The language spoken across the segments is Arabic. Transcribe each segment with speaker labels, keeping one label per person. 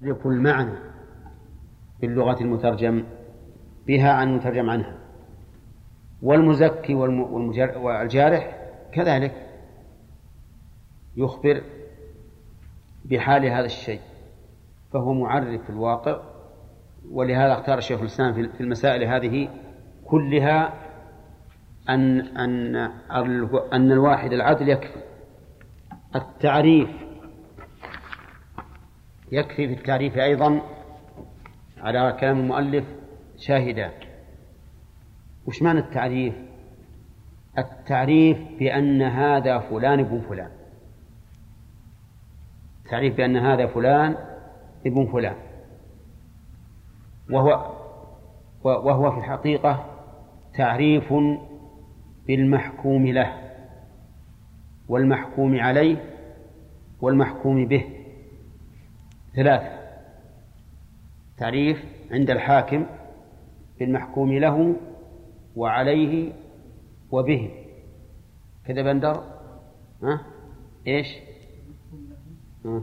Speaker 1: لكل معنى باللغة المترجم بها عن المترجم عنها. والمزكي والجارح كذلك يخبر بحال هذا الشيء فهو معرف في الواقع ولهذا اختار الشيخ الإسلام في المسائل هذه كلها ان أن أن الواحد العدل يكفي. التعريف يكفي في التعريف أيضا على كلام المؤلف شاهدان وش معنى التعريف؟ التعريف بأن هذا فلان ابن فلان. التعريف بأن هذا فلان ابن فلان. وهو وهو في الحقيقة تعريف بالمحكوم له والمحكوم عليه والمحكوم به. ثلاثة. تعريف عند الحاكم بالمحكوم له وعليه وبه. كذا بندر. ها؟ إيش؟ ها؟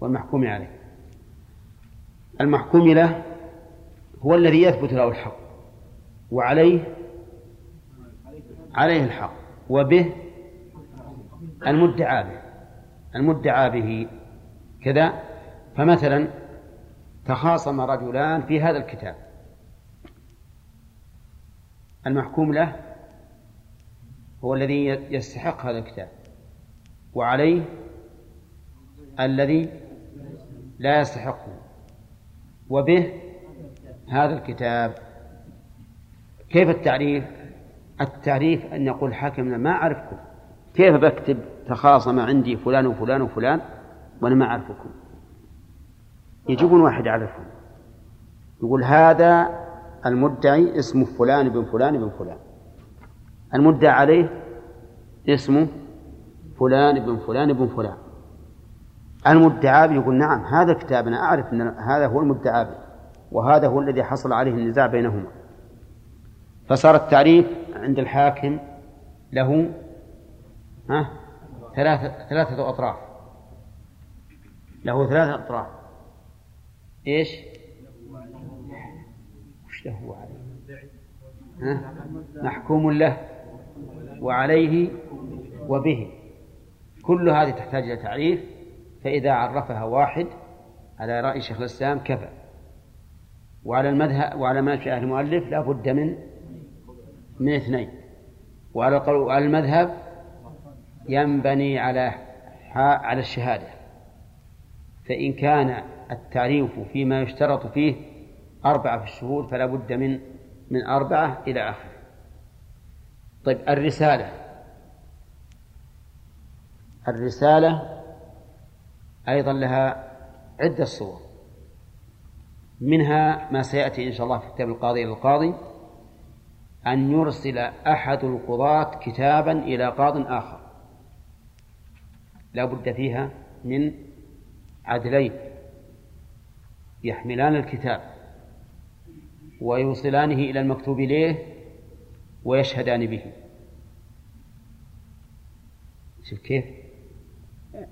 Speaker 1: والمحكوم عليه. المحكوم له هو الذي يثبت له الحق. وعليه؟ عليه الحق. وبه المدعى به. المدعى به. كذا. فمثلا تخاصم رجلان في هذا الكتاب. المحكوم له هو الذي يستحق هذا الكتاب. وعليه الذي لا يستحقه وبه هذا الكتاب. كيف التعريف؟ التعريف أن يقول حاكم ما أعرفكم. كيف بكتب؟ تخاصم عندي فلان وفلان وفلان وأنا ما أعرفكم. يجيبون واحد يعرفهم. يقول هذا المدعي اسمه فلان بن فلان بن فلان. المدعى عليه اسمه فلان بن فلان بن فلان. المدعى يقول نعم هذا كتاب أنا أعرف أن هذا هو المدعى به وهذا هو الذي حصل عليه النزاع بينهما. فصار التعريف عند الحاكم له ها ثلاثة ثلاثة أطراف له ثلاثة أطراف إيش؟ وش له عليه؟ ها؟ محكوم له وعليه وبه كل هذه تحتاج إلى تعريف فإذا عرفها واحد على رأي شيخ الإسلام كفى وعلى المذهب وعلى منهج أهل المؤلف لا بد من من اثنين وعلى المذهب ينبني على على الشهادة. فإن كان التعريف فيما يشترط فيه أربعة في الشهور فلا بد من من أربعة إلى آخره طيب الرسالة. الرسالة أيضا لها عدة صور. منها ما سيأتي إن شاء الله في كتاب القاضي إلى القاضي. أن يرسل أحد القضاة كتابا إلى قاض آخر. لا بد فيها من عدلين. يحملان الكتاب ويوصلانه إلى المكتوب إليه ويشهدان به. شوف كيف؟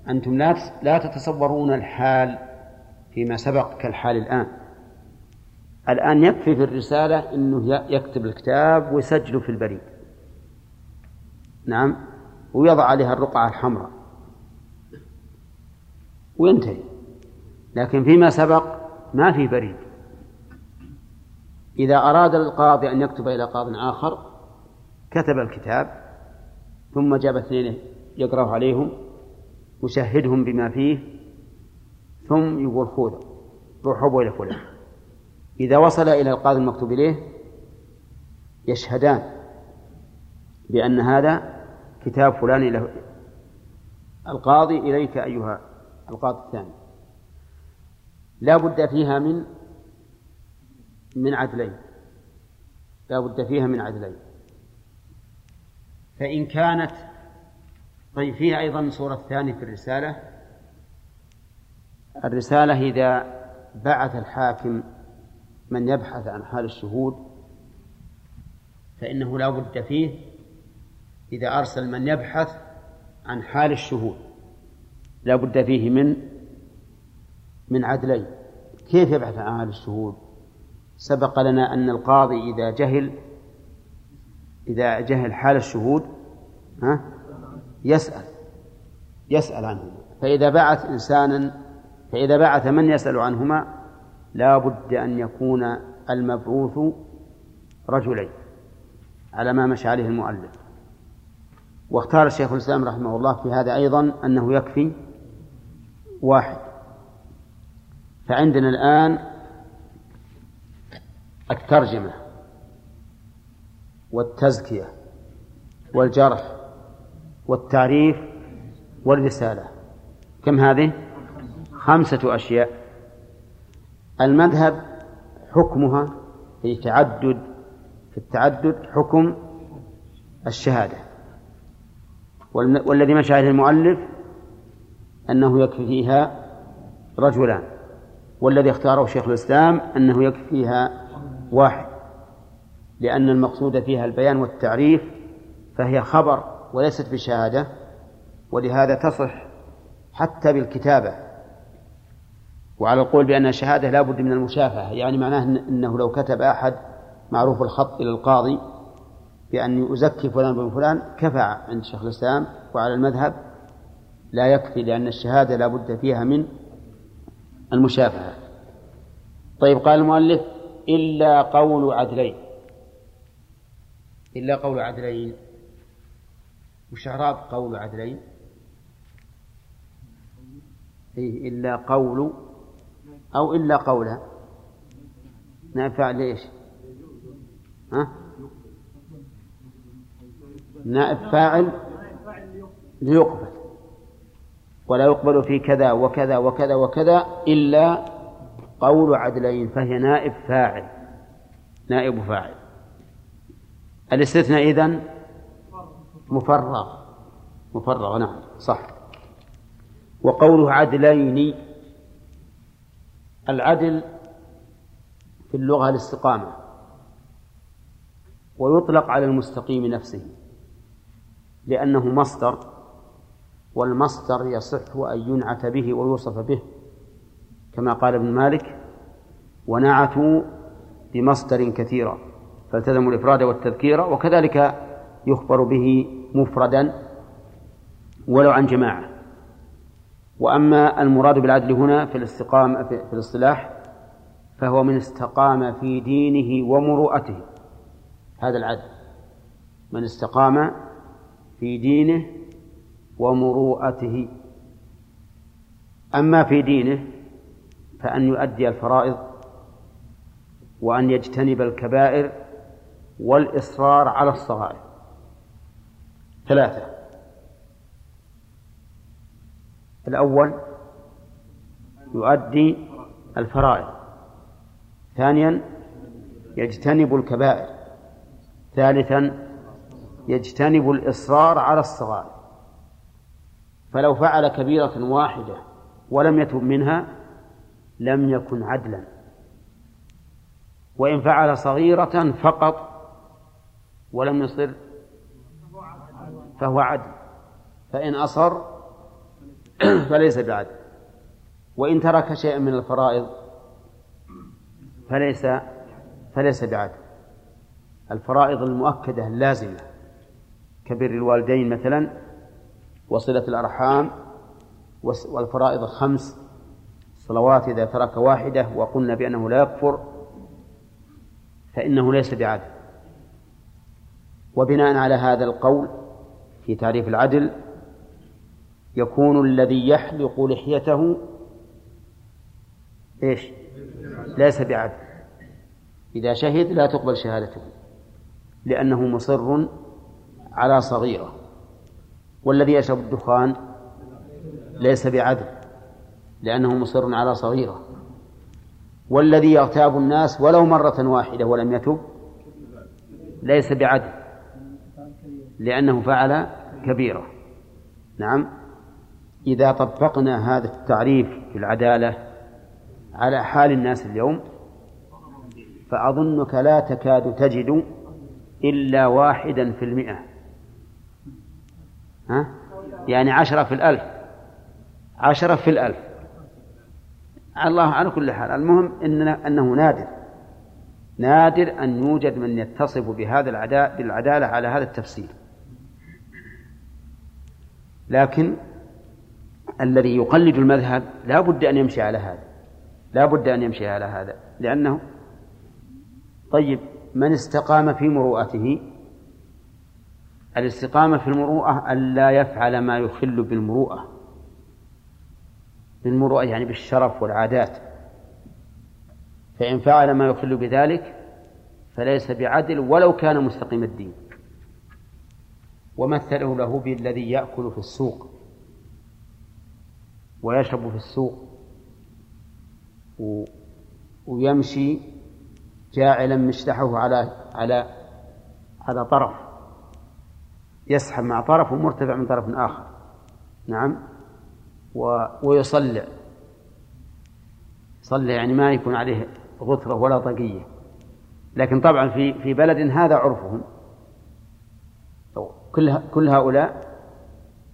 Speaker 1: أنتم لا لا تتصورون الحال فيما سبق كالحال الآن. الآن يكفي في الرسالة أنه يكتب الكتاب ويسجله في البريد. نعم؟ ويضع عليها الرقعة الحمراء. وينتهي. لكن فيما سبق ما في بريد. إذا أراد القاضي أن يكتب إلى قاض آخر كتب الكتاب ثم جاب اثنين يقرأه عليهم وشهدهم بما فيه ثم يقول خذ روحوا إلى فلان. إذا وصل إلى القاضي المكتوب إليه يشهدان بأن هذا كتاب فلان إلى القاضي إليك أيها القاضي الثاني. لا بد فيها من من عدلين. لا بد فيها من عدلين. فإن كانت طيب فيها أيضا صورة الثانية في الرسالة. الرسالة إذا بعث الحاكم من يبحث عن حال الشهود فإنه لا بد فيه إذا أرسل من يبحث عن حال الشهود. لا بد فيه من من عدلين. كيف يبحث عن أهل الشهود سبق لنا أن القاضي إذا جهل إذا جهل حال الشهود ها يسأل يسأل عنهما. فإذا بعث إنسانا فإذا بعث من يسأل عنهما؟ لا بد أن يكون المبعوث رجلين على ما مشى عليه المؤلف. واختار الشيخ الإسلام رحمه الله في هذا أيضا أنه يكفي واحد. فعندنا الآن الترجمة والتزكية والجرح والتعريف والرسالة. كم هذه؟ خمسة أشياء. المذهب حكمها في تعدد في التعدد حكم الشهادة. والذي مشى عليه المؤلف أنه يكفي فيها رجلان والذي اختاره شيخ الإسلام أنه يكفي فيها واحد لأن المقصود فيها البيان والتعريف فهي خبر وليست بشهادة ولهذا تصح حتى بالكتابة وعلى القول بأن الشهادة لا بد من المشافهة يعني معناه أنه لو كتب أحد معروف الخط إلى القاضي بأن يزكي فلان بن فلان كفى عند شيخ الإسلام وعلى المذهب لا يكفي لأن الشهادة لا بد فيها من المشافهة طيب قال المؤلف إلا قول عدلين إلا قول عدلين وش إعراب قول عدلين؟ إيه إلا قول أو إلا قولا نائب فاعل ليش؟ ها؟ نائب فاعل ليقبل ولا يقبل في كذا وكذا وكذا وكذا إلا قول عدلين فهي نائب فاعل نائب فاعل. الاستثناء إذن مفرغ مفرغ نعم صح. وقوله عدلين العدل في اللغة الاستقامة ويطلق على المستقيم نفسه لأنه مصدر والمصدر يصح أن ينعت به ويوصف به كما قال ابن مالك ونعتوا بمصدر كثيرا فالتزموا الإفراد والتذكير وكذلك يخبر به مفردا ولو عن جماعة. وأما المراد بالعدل هنا في الاستقامة في الاصطلاح فهو من استقام في دينه ومروءته هذا العدل. من استقام في دينه ومروءته. أما في دينه فأن يؤدي الفرائض وأن يجتنب الكبائر والإصرار على الصغائر. ثلاثة. الأول يؤدي الفرائض. ثانيا يجتنب الكبائر. ثالثا يجتنب الإصرار على الصغائر. فلو فعل كبيرة واحدة ولم يتب منها لم يكن عدلا. وإن فعل صغيرة فقط ولم يصر فهو عدل. فإن أصر فليس بعدل. وإن ترك شيئا من الفرائض فليس فليس بعدل. الفرائض المؤكدة اللازمة كبر الوالدين مثلا وصلة الأرحام والفرائض الخمس صلوات إذا ترك واحدة وقلنا بأنه لا يكفر فإنه ليس بعدل. وبناء على هذا القول في تعريف العدل يكون الذي يحلق لحيته إيش؟ ليس بعدل. إذا شهد لا تقبل شهادته لأنه مصر على صغيرة. والذي يشرب الدخان ليس بعدل لأنه مصر على صغيرة. والذي يغتاب الناس ولو مرة واحدة ولم يتب ليس بعدل لأنه فعل كبيرة. نعم. إذا طبقنا هذا التعريف في العدالة على حال الناس اليوم فأظنك لا تكاد تجد إلا واحدا في المئة. ها؟ يعني عشرة في الألف. عشرة في الألف. الله على كل حال. المهم إننا أنه نادر. نادر أن يوجد من يتصف بهذا العداء بالعدالة على هذا التفسير لكن الذي يقلد المذهب لا بد أن يمشي على هذا. لا بد أن يمشي على هذا. لأنه طيب من استقام في مروءته؟ الاستقامة في المروءة ألا يفعل ما يخل بالمروءة. بالمروءة يعني بالشرف والعادات. فإن فعل ما يخل بذلك فليس بعدل ولو كان مستقيم الدين. ومثله له بالذي يأكل في السوق ويشرب في السوق ويمشي جاعلا مشلحه على على على طرف. يسحب مع طرف ومرتفع من طرف آخر. نعم. و ويصلع. صلى يعني ما يكون عليه غثرة ولا طقية لكن طبعا في في بلد هذا عرفهم. كل كل هؤلاء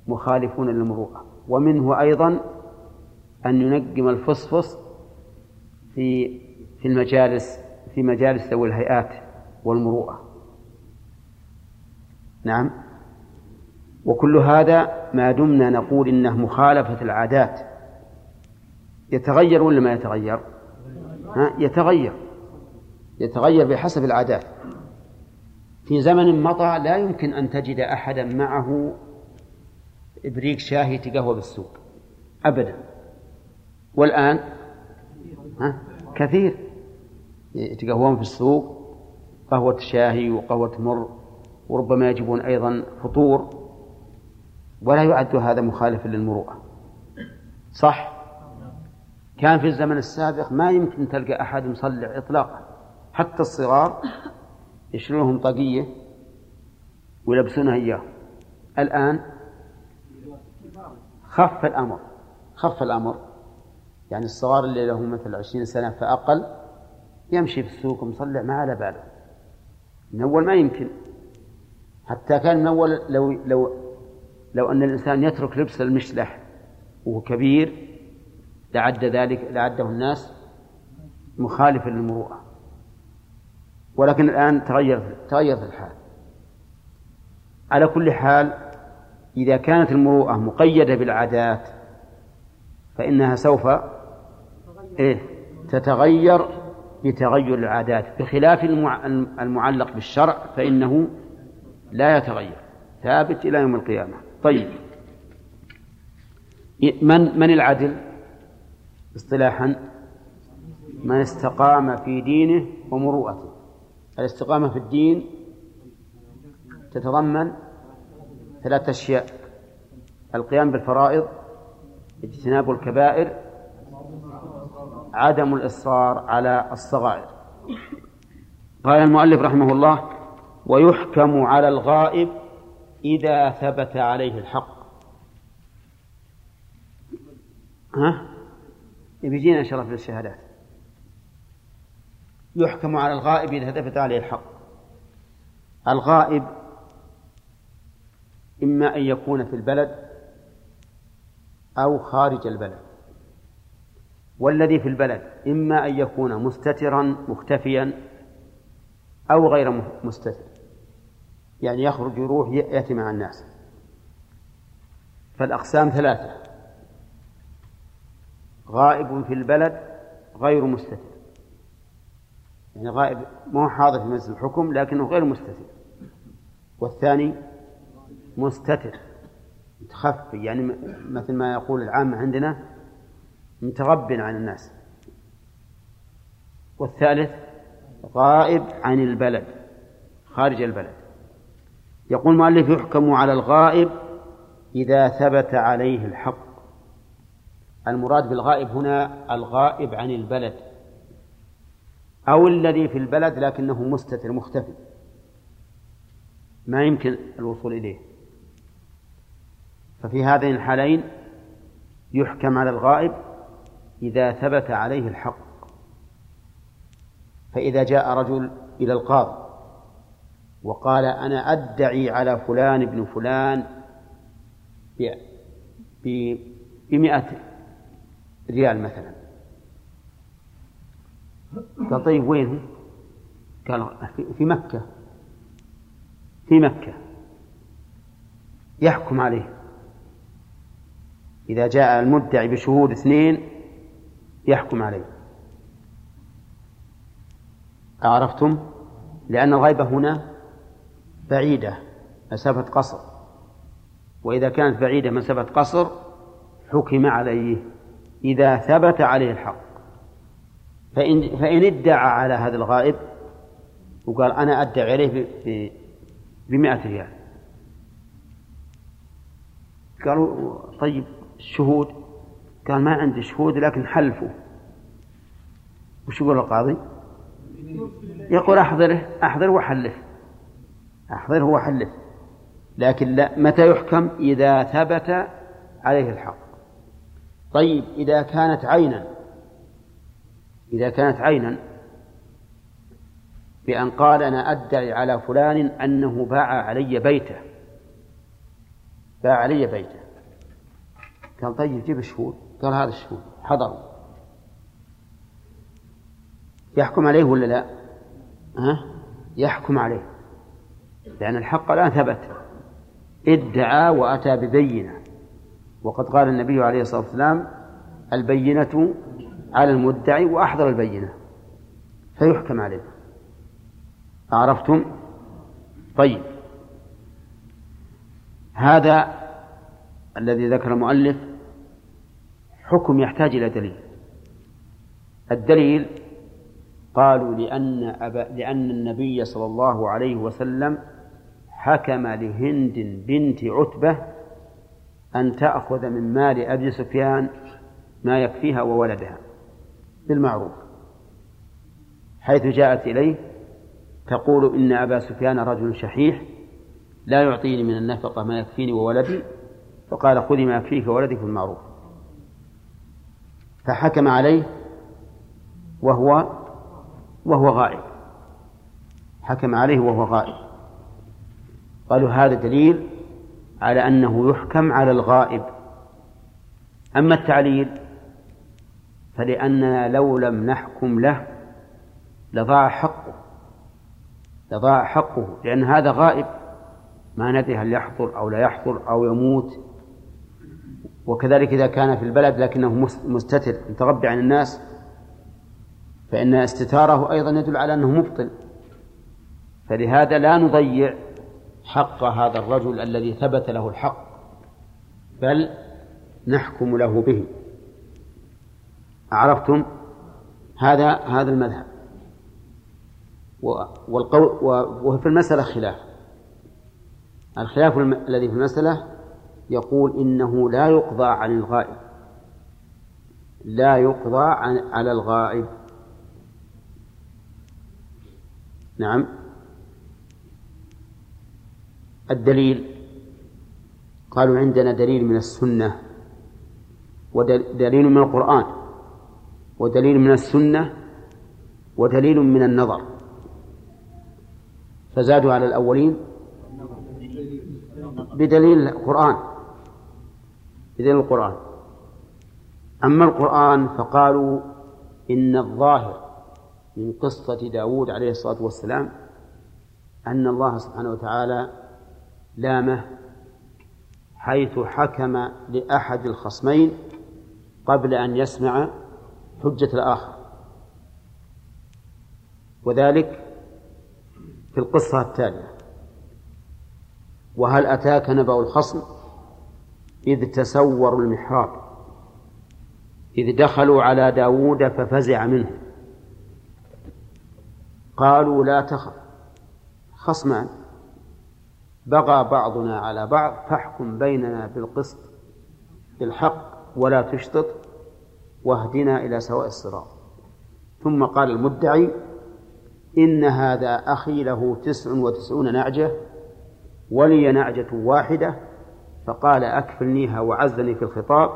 Speaker 1: مخالفون للمروءة. ومنه أيضا أن ينقم الفصفص في في المجالس في مجالس ذوي الهيئات والمروءة. نعم. وكل هذا ما دمنا نقول إنه مخالفة العادات. يتغير ولا ما يتغير؟ ها؟ يتغير. يتغير بحسب العادات. في زمن مضى لا يمكن أن تجد أحدا معه إبريق شاهي تقهوى بالسوق. أبدا. والآن؟ ها؟ كثير. يتقهوون في السوق. قهوة شاهي وقهوة مر. وربما يجبون أيضا فطور. ولا يعد هذا مخالفا للمروءة. صح؟ كان في الزمن السابق ما يمكن تلقى أحد مصلع إطلاقا. حتى الصغار يشيلونهم طاقية ويلبسونها إياه. الآن خف الأمر. خف الأمر. يعني الصغار اللي لهم مثل عشرين سنة فأقل يمشي في السوق مصلع ما على باله. من أول ما يمكن. حتى كان من أول لو لو لو أن الإنسان يترك لبس المشلح وهو كبير لعد ذلك لعده الناس مخالفا للمروءة. ولكن الآن تغير تغيرت الحال. على كل حال إذا كانت المروءة مقيدة بالعادات فإنها سوف إيه؟ تتغير بتغير العادات. بخلاف المعلق بالشرع فإنه لا يتغير. ثابت إلى يوم القيامة. طيب. من من العدل؟ اصطلاحا. من استقام في دينه ومروءته. الاستقامة في الدين تتضمن ثلاثة أشياء. القيام بالفرائض اجتناب الكبائر عدم الإصرار على الصغائر. قال المؤلف رحمه الله ويحكم على الغائب إذا ثبت عليه الحق. ها؟ بيجينا في الشهادات. يحكم على الغائب إذا ثبت عليه الحق. الغائب إما أن يكون في البلد أو خارج البلد. والذي في البلد إما أن يكون مستترا مختفيا أو غير مستتر. يعني يخرج يروح يأتي مع الناس. فالأقسام ثلاثة. غائب في البلد غير مستتر. يعني غائب ما هو حاضر في مجلس الحكم لكنه غير مستتر. والثاني مستتر متخفي. يعني مثل ما يقول العامة عندنا متغب عن الناس. والثالث غائب عن البلد خارج البلد. يقول المؤلف يحكم على الغائب إذا ثبت عليه الحق. المراد بالغائب هنا الغائب عن البلد أو الذي في البلد لكنه مستتر مختفي. ما يمكن الوصول إليه. ففي هذين الحالين يحكم على الغائب إذا ثبت عليه الحق. فإذا جاء رجل إلى القاضي وقال أنا أدعي على فلان ابن فلان بمئة ريال مثلا. قال طيب وين قال في مكة. في مكة. يحكم عليه. إذا جاء المدعي بشهود اثنين يحكم عليه. أعرفتم لأن الغيبة هنا بعيدة مسافة قصر. وإذا كانت بعيدة مسافة قصر حكم عليه. إذا ثبت عليه الحق. فإن, فإن ادعى على هذا الغائب وقال أنا أدعي عليه بمئة ريال. قالوا طيب الشهود؟ قال ما عندي شهود لكن حلفوا. وش يقول القاضي؟ يقول أحضره أحضره وحلف أحضره وحلف لكن لا متى يحكم؟ إذا ثبت عليه الحق. طيب إذا كانت عينا إذا كانت عينا بأن قال أنا أدعي على فلان أنه باع علي بيته. باع علي بيته. قال طيب جيب الشهود. قال هذا الشهود. حضروا يحكم عليه ولا لا؟ ها؟ يحكم عليه. لأن الحق الآن ثبت. ادعى وأتى ببينة. وقد قال النبي عليه الصلاة والسلام البينة على المدعي وأحضر البينة. فيحكم عليه. عرفتم؟ طيب. هذا الذي ذكر المؤلف حكم يحتاج إلى دليل. الدليل قالوا لأن أبا لأن النبي صلى الله عليه وسلم حكم لهند بنت عتبة أن تأخذ من مال أبي سفيان ما يكفيها وولدها بالمعروف. حيث جاءت إليه تقول إن أبا سفيان رجل شحيح لا يعطيني من النفقة ما يكفيني وولدي فقال خذي ما يكفيك وولدك بالمعروف فحكم عليه وهو وهو غائب. حكم عليه وهو غائب. قالوا هذا دليل على أنه يحكم على الغائب. أما التعليل فلأننا لو لم نحكم له لضاع حقه لضاع حقه لأن هذا غائب. ما ندري هل يحضر أو لا يحضر أو يموت. وكذلك إذا كان في البلد لكنه مستتر متغبي عن الناس فإن استتاره أيضا يدل على أنه مبطل. فلهذا لا نضيع حق هذا الرجل الذي ثبت له الحق بل نحكم له به. عرفتم؟ هذا هذا المذهب. والقول وفي المسألة خلاف. الخلاف الذي في المسألة يقول إنه لا يقضى عن الغائب. لا يقضى عن على الغائب. نعم. الدليل. قالوا عندنا دليل من السنة ودليل من القرآن ودليل من السنة ودليل من النظر. فزادوا على الأولين بدليل القرآن. بدليل القرآن. أما القرآن فقالوا إن الظاهر من قصة داود عليه الصلاة والسلام أن الله سبحانه وتعالى لامه حيث حكم لأحد الخصمين قبل أن يسمع حجة الآخر. وذلك في القصة التالية. وهل أتاك نبأ الخصم؟ إذ تسوروا المحراب. إذ دخلوا على داود ففزع منه. قالوا لا تخف خصمان. بغى بعضنا على بعض فاحكم بيننا بالقسط بالحق ولا تشطط واهدنا إلى سواء الصراط. ثم قال المدعي إن هذا أخي له تسع وتسعون نعجة ولي نعجة واحدة فقال أكفلنيها وعزني في الخطاب.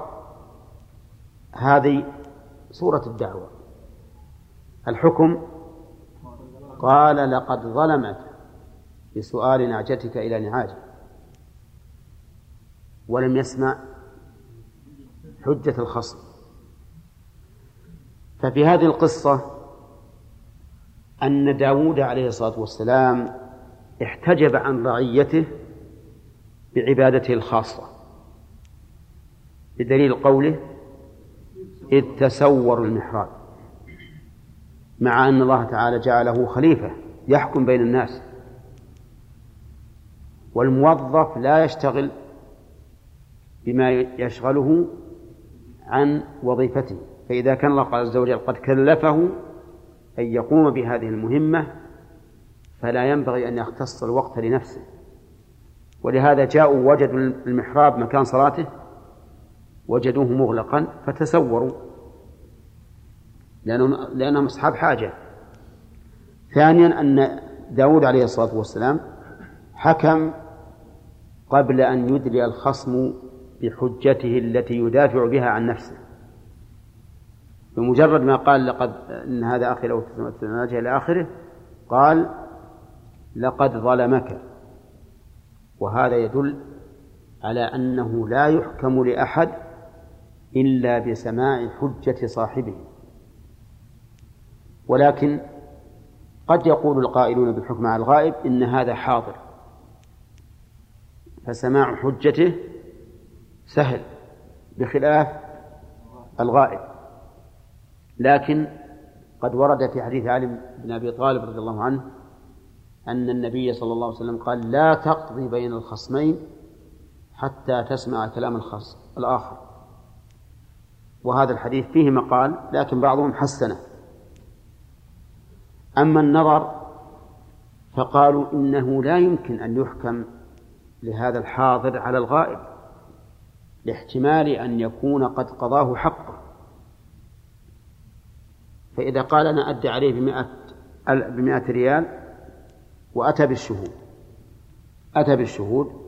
Speaker 1: هذه صورة الدعوة. الحكم قال لقد ظلمك بسؤال نعجتك إلى نعاجه ولم يسمع حجة الخصم. ففي هذه القصة أن داود عليه الصلاة والسلام احتجب عن رعيته بعبادته الخاصة. بدليل قوله إذ تسوروا المحراب. مع أن الله تعالى جعله خليفة يحكم بين الناس. والموظف لا يشتغل بما يشغله عن وظيفته. فإذا كان الله عز وجل قد كلفه أن يقوم بهذه المهمة فلا ينبغي أن يختص الوقت لنفسه. ولهذا جاءوا وجدوا المحراب مكان صلاته وجدوه مغلقا فتسوروا لأنهم, أصحاب حاجة. ثانيا أن داود عليه الصلاة والسلام حكم قبل أن يدلي الخصم بحجته التي يدافع بها عن نفسه. بمجرد ما قال لقد إن هذا أخي لو تتناجى إلى آخره قال لقد ظلمك. وهذا يدل على أنه لا يحكم لأحد إلا بسماع حجة صاحبه. ولكن قد يقول القائلون بالحكم على الغائب إن هذا حاضر. فسماع حجته سهل بخلاف الغائب. لكن قد ورد في حديث علي بن أبي طالب رضي الله عنه أن النبي صلى الله عليه وسلم قال لا تقضي بين الخصمين حتى تسمع كلام الخصم الآخر. وهذا الحديث فيه مقال لكن بعضهم حسنه. أما النظر فقالوا إنه لا يمكن أن يحكم لهذا الحاضر على الغائب لاحتمال أن يكون قد قضاه حقه. فإذا قال أنا أدي عليه بمئة, بمئة ريال وأتى بالشهود أتى بالشهود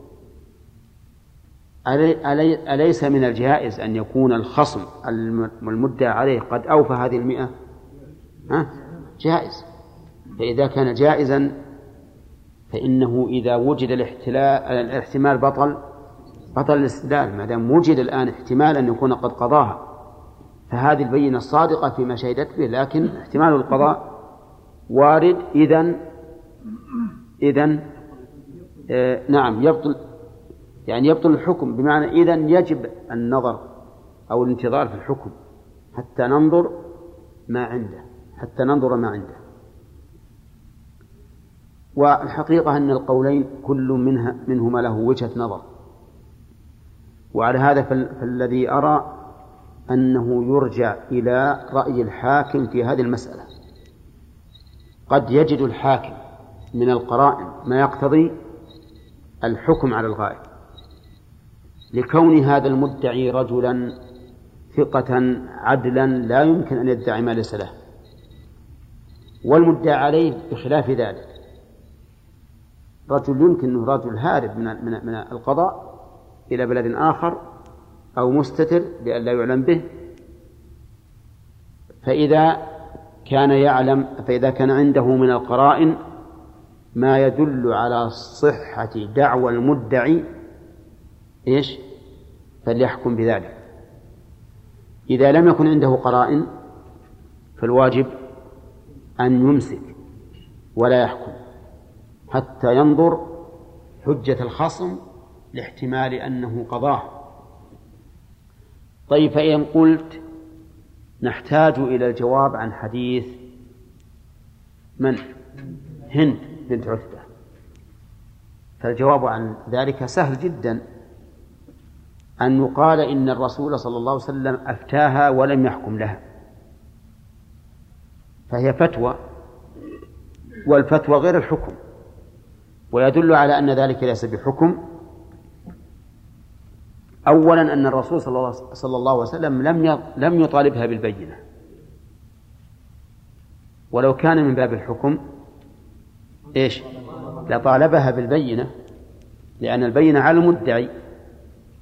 Speaker 1: أليس من الجائز أن يكون الخصم المدعى عليه قد أوفى هذه المئة؟ ها؟ جائز. فإذا كان جائزا فإنه إذا وجد الاحتمال بطل بطل الاستدلال ما دام وجد الآن احتمال أن يكون قد قضاها. فهذه البينة الصادقة فيما شهدت به لكن احتمال القضاء وارد إذا إذا آه نعم يبطل يعني يبطل الحكم. بمعنى إذا يجب النظر أو الانتظار في الحكم حتى ننظر ما عنده حتى ننظر ما عنده. والحقيقة أن القولين كل منها منهما له وجهة نظر. وعلى هذا فالذي أرى أنه يرجع إلى رأي الحاكم في هذه المسألة. قد يجد الحاكم من القرائن ما يقتضي الحكم على الغائب. لكون هذا المدعي رجلا ثقة عدلا لا يمكن أن يدعي ما ليس له. والمدعى عليه بخلاف ذلك. رجل يمكن أنه رجل هارب من من من القضاء إلى بلد آخر أو مستتر لئلا يعلم به. فإذا كان يعلم فإذا كان عنده من القرائن ما يدل على صحة دعوى المدعي إيش؟ فليحكم بذلك. إذا لم يكن عنده قرائن فالواجب أن يمسك ولا يحكم. حتى ينظر حجة الخصم لاحتمال أنه قضاه. طيب فإن قلت نحتاج إلى الجواب عن حديث من؟ هند بنت عتبة. فالجواب عن ذلك سهل جدا. أن يقال إن الرسول صلى الله عليه وسلم أفتاها ولم يحكم لها. فهي فتوى والفتوى غير الحكم. ويدل على أن ذلك ليس بحكم. أولا أن الرسول صلى الله, عليه وسلم لم لم يطالبها بالبينة. ولو كان من باب الحكم إيش؟ لطالبها بالبينة لأن البينة على المدعي.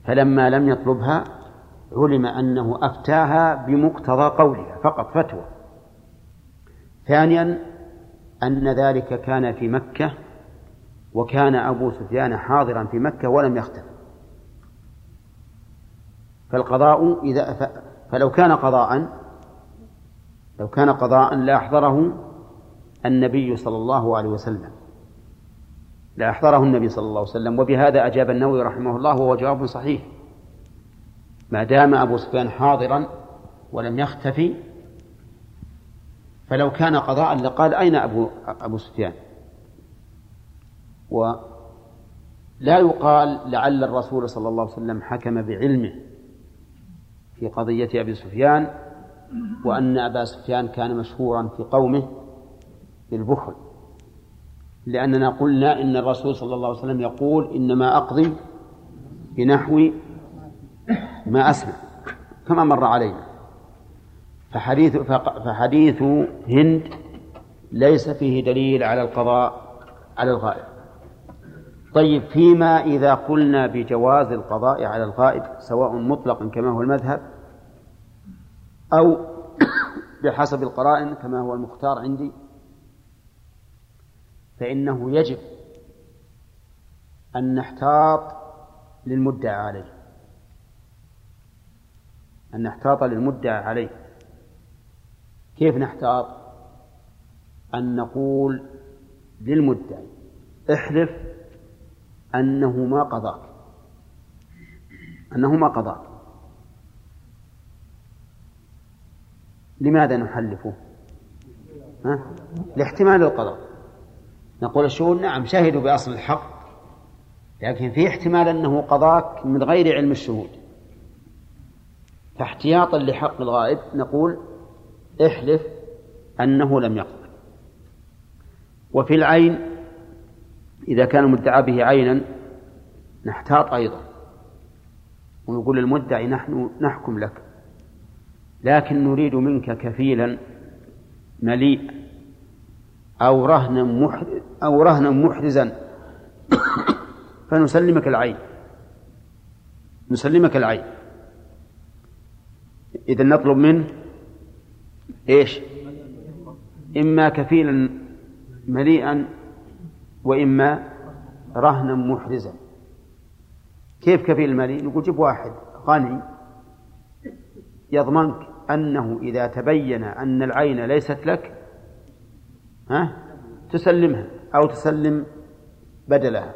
Speaker 1: فلما لم يطلبها علم أنه أفتاها بمقتضى قولها فقط فتوى. ثانيا أن ذلك كان في مكة وكان أبو سفيان حاضرا في مكة ولم يختلف فالقضاء إذا فلو كان قضاء لو كان قضاء لأحضره النبي صلى الله عليه وسلم. لأحضره النبي صلى الله عليه وسلم وبهذا أجاب النووي رحمه الله وهو جواب صحيح. ما دام أبو سفيان حاضرا ولم يختفي فلو كان قضاء لقال أين أبو أبو سفيان؟ ولا يقال لعل الرسول صلى الله عليه وسلم حكم بعلمه في قضية أبي سفيان وأن أبا سفيان كان مشهورا في قومه بالبخل. لأننا قلنا إن الرسول صلى الله عليه وسلم يقول إنما أقضي بنحو ما أسمع كما مر علينا. فحديث فحديث هند ليس فيه دليل على القضاء على الغائب. طيب فيما إذا قلنا بجواز القضاء على الغائب سواء مطلقا كما هو المذهب أو بحسب القرائن كما هو المختار عندي فإنه يجب أن نحتاط للمدعى عليه. أن نحتاط للمدعى عليه. كيف نحتاط؟ أن نقول للمدعي احلف أنه ما قضاك أنه ما قضاك لماذا نحلفه؟ ها؟ لاحتمال القضاء. نقول الشهود نعم شهدوا بأصل الحق لكن في احتمال أنه قضاك من غير علم الشهود. فاحتياطا لحق الغائب نقول احلف أنه لم يقض وفي العين إذا كان مدعى به عينا نحتاط أيضا. ونقول للمدعي نحن نحكم لك. لكن نريد منك كفيلا مليء أو رهنا أو رهنا محرزا. فنسلمك العين. نسلمك العين. إذا نطلب منه إيش؟ إما كفيلا مليئا وإما رهنا محرزا. كيف كفيل المليء؟ نقول جيب واحد غني يضمنك أنه إذا تبين أن العين ليست لك ها؟ تسلمها أو تسلم بدلها.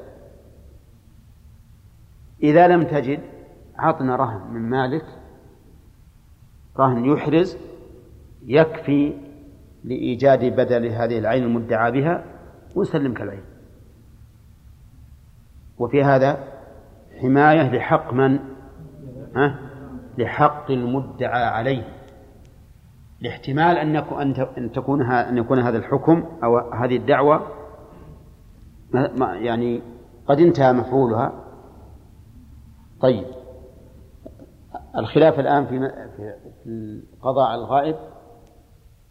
Speaker 1: إذا لم تجد عطنا رهن من مالك رهن يحرز يكفي لإيجاد بدل هذه العين المدعى بها ونسلمك العين. وفي هذا حماية لحق من؟ ها؟ لحق المدعى عليه. لاحتمال أن أن تكون أن يكون هذا الحكم أو هذه الدعوة يعني قد انتهى مفعولها. طيب. الخلاف الآن في في القضاء على الغائب.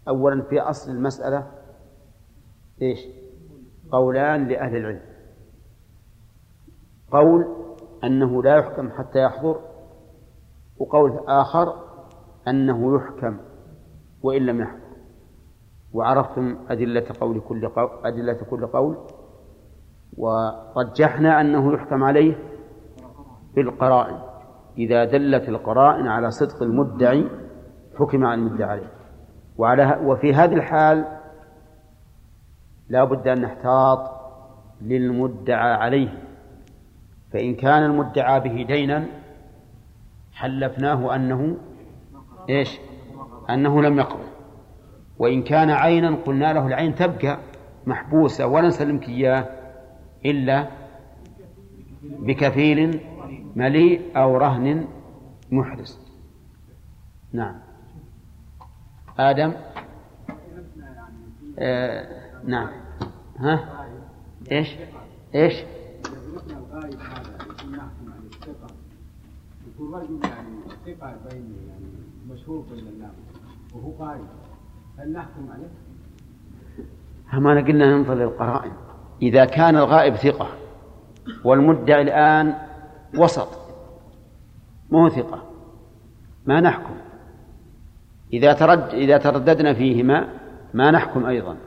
Speaker 1: أولا في أصل المسألة إيش؟ قولان لأهل العلم. قول أنه لا يحكم حتى يحضر وقول آخر أنه يحكم وإن لم يحضر وعرفتم أدلة قول كل قول أدلة كل قول ورجحنا أنه يحكم عليه بالقرائن. إذا دلت القرائن على صدق المدعي حكم على المدعي عليه. وعلى وفي هذه الحال لا بد أن نحتاط للمدعى عليه. فإن كان المدعى به دينا حلفناه أنه إيش؟ أنه لم يقبل. وإن كان عينا قلنا له العين تبقى محبوسة ولا نسلمك إياه إلا بكفيل مليء أو رهن محرز. نعم. آدم؟ آه نعم. ها؟ إيش إيش يكون رجل يعني ثقة بين يعني مشهور بين الناس وهو قائد هل نحكم عليه؟ ما قلنا ننظر للقرائن إذا كان الغائب ثقة والمدعي الآن وسط مو ثقة؟ ما نحكم. إذا ترد إذا ترددنا فيهما ما نحكم أيضا.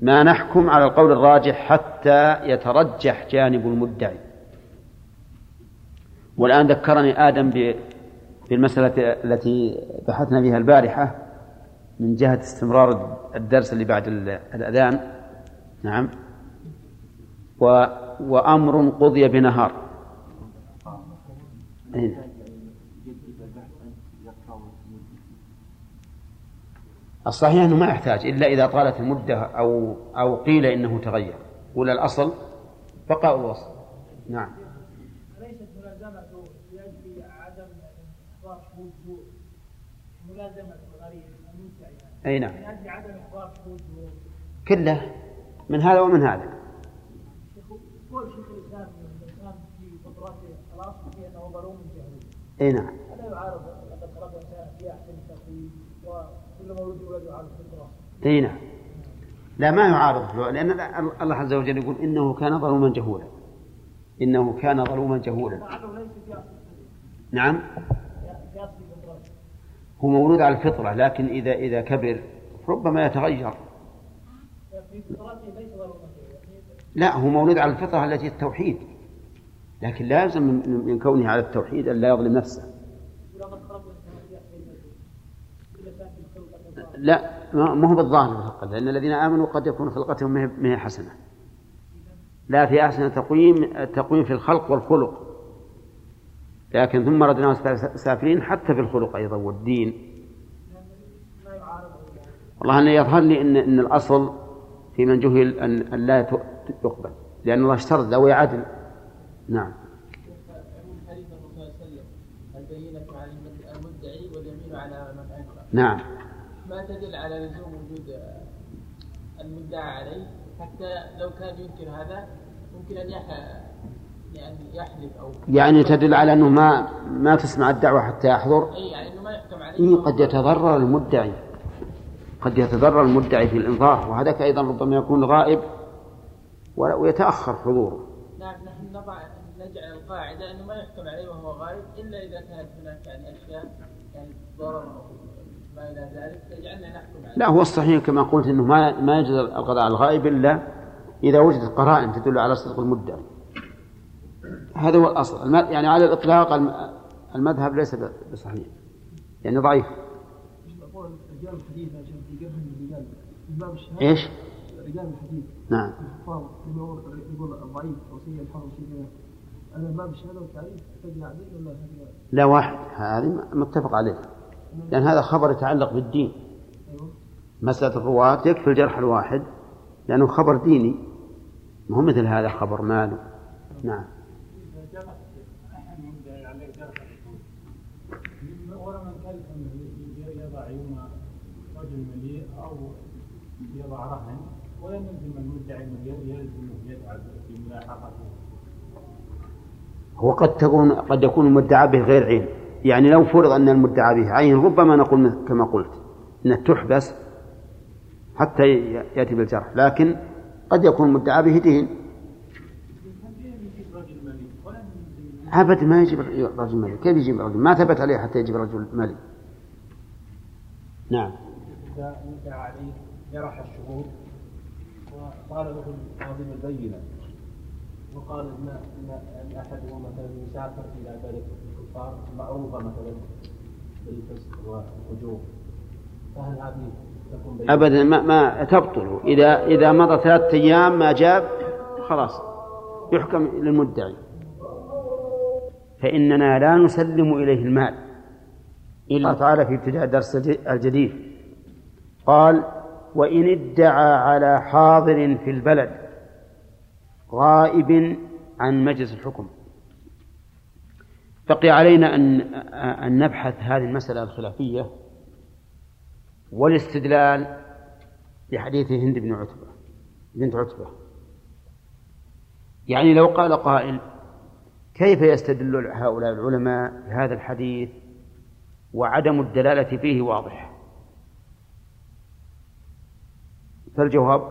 Speaker 1: ما نحكم على القول الراجح حتى يترجح جانب المدعي. والآن ذكرني آدم في المسألة التي بحثنا فيها البارحة من جهة استمرار الدرس اللي بعد الأذان. نعم. و وأمر قضي بنهار. أين؟ الصحيح أنه ما يحتاج إلا إذا طالت المدة أو أو قيل إنه تغير. ولا الأصل بقاء الوصف نعم ليست ملازمته لأجل عدم إخبار شهود ملازمة الغريب أي نعم. كله. من هذا ومن هذا. شيخ في ظلوم أي نعم. هذا يعارض في أحسن أي نعم. لا ما يعارض. لأن الله عز وجل يقول إنه كان ظلوما جهولا. إنه كان ظلوما جهولا. نعم. هو مولود على الفطرة لكن إذا إذا كبر ربما يتغير. لا هو مولود على الفطرة التي التوحيد لكن لازم من كونه على التوحيد أن لا يظلم نفسه. لا ما هو بالظاهر في لأن الذين آمنوا قد يكون خلقتهم ما هي حسنة. لا في أحسن تقويم التقويم في الخلق والخلق. لكن ثم ردناه سافلين حتى في الخلق أيضا والدين. والله أن يظهر لي أن أن الأصل في من جهل أن, أن لا يقبل لأن الله اشترط ذوي عدل. نعم. نعم.
Speaker 2: ما تدل على لزوم وجود المدعى عليه؟ حتى لو كان ينكر هذا ممكن أن يعني يحلف أو
Speaker 1: يعني تدل على أنه ما ما تسمع الدعوة حتى يحضر؟
Speaker 2: أي يعني أنه ما يحكم عليه.
Speaker 1: إيه قد يتضرر المدعي. قد يتضرر المدعي في الإنظار. وهذاك أيضا ربما يكون غائب ويتأخر حضوره.
Speaker 2: نعم نحن نضع نجعل القاعدة أنه ما يحكم عليه وهو غائب إلا إذا كانت هناك يعني أشياء يعني ضرر ما إلى ذلك يجعلنا نحكم عليه.
Speaker 1: لا هو الصحيح كما قلت أنه ما ما يجوز القضاء على الغائب إلا إذا وجدت قرائن تدل على صدق المدعي. هذا هو الأصل. يعني على الإطلاق المذهب ليس بصحيح. يعني ضعيف. إيش؟ رجال الحديث نعم. الحفاظ يقول أو سيء شيء والتعريف ولا لا واحد. هذه متفق عليه. لأن هذا خبر يتعلق بالدين. مسألة الرواة يكفي الجرح الواحد لأنه خبر ديني. ما هو مثل هذا خبر مال نعم يضع رجل مليء أو يضع رهن ولم يلزم المدعي يلزمه يدعى في ملاحقته هو قد تكون قد يكون المدعى به غير عين يعني لو فرض أن المدعى به عين ربما نقول كما قلت إنها تحبس حتى يأتي بالجرح. لكن قد يكون المدعى به دين. أبد ما يجيب رجل ملي كيف يجيب رجل؟ ما ثبت عليه حتى يجيب رجل ملي نعم. إذا عليه جرح الشهود وقال له القاضي البينة وقال ان ان احدهم مثلا يسافر إلى بلد الكفار معروفة مثلا بالفسق والفجور فهل هذه تكون ابدا ما, ما تبطل اذا إذا مضى ثلاثة أيام ما جاب خلاص يحكم للمدعي. فإننا لا نسلم إليه المال. إلا تعالى في ابتداء الدرس الجديد. قال وإن ادعى على حاضر في البلد غائب عن مجلس الحكم. بقي علينا أن أن نبحث هذه المسألة الخلافية والاستدلال بحديث هند بن عتبة بنت عتبة. يعني لو قال قائل كيف يستدل هؤلاء العلماء بهذا الحديث وعدم الدلالة فيه واضح؟ فالجواب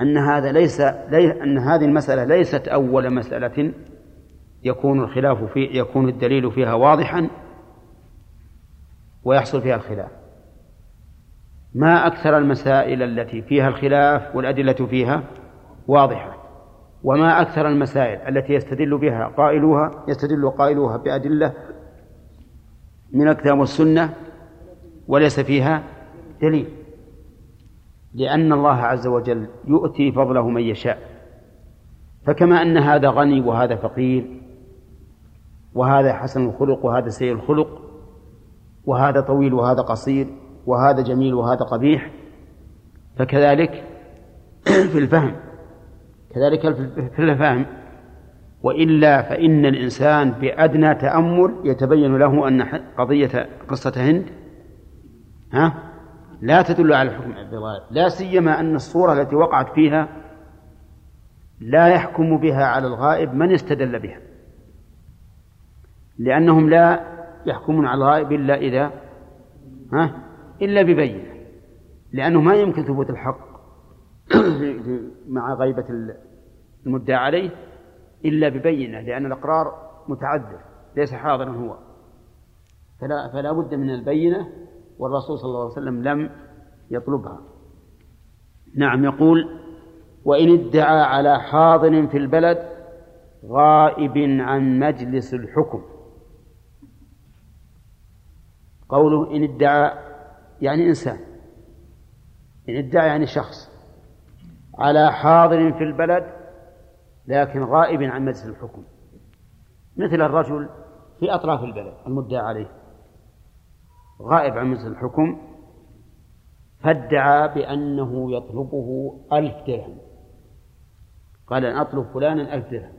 Speaker 1: أن هذا ليس أن هذه المسألة ليست أول مسألة يكون الخلاف في يكون الدليل فيها واضحا ويحصل فيها الخلاف. ما أكثر المسائل التي فيها الخلاف والأدلة فيها واضحة وما أكثر المسائل التي يستدل بها قائلوها يستدل قائلوها بأدلة من الكتاب والسنة وليس فيها دليل. لأن الله عز وجل يؤتي فضله من يشاء. فكما أن هذا غني وهذا فقير وهذا حسن الخلق وهذا سيء الخلق وهذا طويل وهذا قصير وهذا جميل وهذا قبيح فكذلك في الفهم كذلك في الفهم. وإلا فإن الإنسان بأدنى تأمل يتبين له أن قضية قصة هند ها؟ لا تدل على الحكم بالغالب لا سيما أن الصورة التي وقعت فيها لا يحكم بها على الغائب من استدل بها. لأنهم لا يحكمون على الغائب إلا إذا ها إلا ببينة. لأنه ما يمكن ثبوت الحق مع غيبة المدعى عليه إلا ببينة لأن الإقرار متعذر ليس حاضرا هو. فلا فلا بد من البينة والرسول صلى الله عليه وسلم لم يطلبها. نعم يقول وإن ادعى على حاضر في البلد غائب عن مجلس الحكم. قوله إن ادعى يعني إنسان. إن ادعى يعني شخص. على حاضر في البلد لكن غائب عن مجلس الحكم. مثل الرجل في أطراف البلد المدعى عليه. غائب عن مجلس الحكم فادعى بأنه يطلبه ألف درهم. قال أن أطلب فلانا ألف درهم.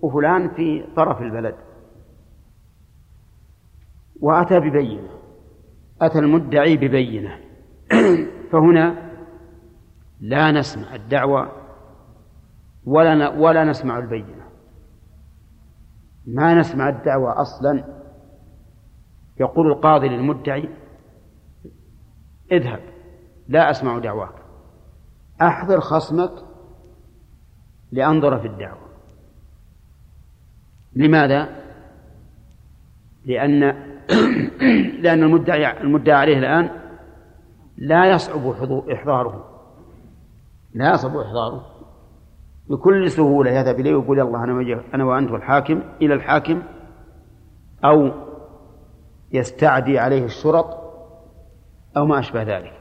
Speaker 1: وفلان في طرف البلد. وأتى ببينة أتى المدعي ببينة. فهنا لا نسمع الدعوة ولا ولا نسمع البينة. ما نسمع الدعوة أصلا يقول القاضي للمدعي اذهب لا أسمع دعواك. أحضر خصمك لأنظر في الدعوة. لماذا؟ لأن لأن المدعي المدعى عليه الآن لا يصعب إحضاره. لا يصعب إحضاره. بكل سهولة يذهب إليه ويقول يلا أنا أنا وأنت والحاكم إلى الحاكم أو يستعدي عليه الشرط أو ما أشبه ذلك.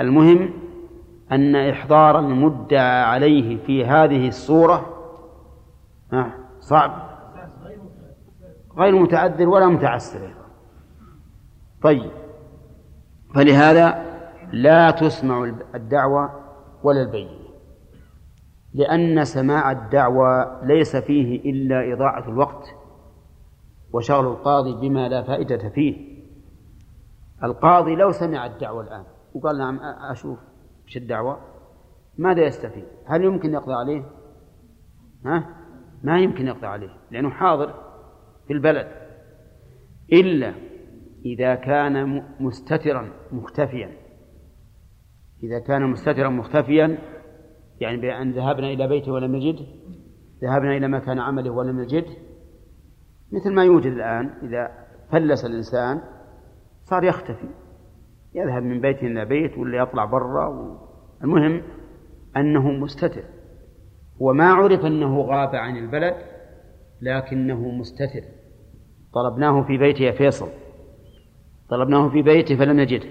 Speaker 1: المهم أن إحضار المدعى عليه في هذه الصورة صعب. غير متعذر ولا متعسر طيب فلهذا لا تسمع الدعوة ولا البينة لأن سماع الدعوى ليس فيه إلا إضاعة الوقت وشغل القاضي بما لا فائدة فيه. القاضي لو سمع الدعوة الآن وقال نعم أشوف إيش الدعوة ماذا يستفيد؟ هل يمكن يقضي عليه؟ ها؟ ما يمكن يقضي عليه لأنه حاضر في البلد. إلا إذا كان مستترا مختفيا. إذا كان مستترا مختفيا يعني بأن ذهبنا إلى بيته ولم نجده ذهبنا إلى مكان عمله ولم نجده مثل ما يوجد الآن إذا فلس الإنسان صار يختفي. يذهب من بيت إلى بيت ولا يطلع برا المهم أنه مستتر. وما عرف أنه غاب عن البلد لكنه مستتر. طلبناه في بيته يا فيصل. طلبناه في بيته فلم نجده.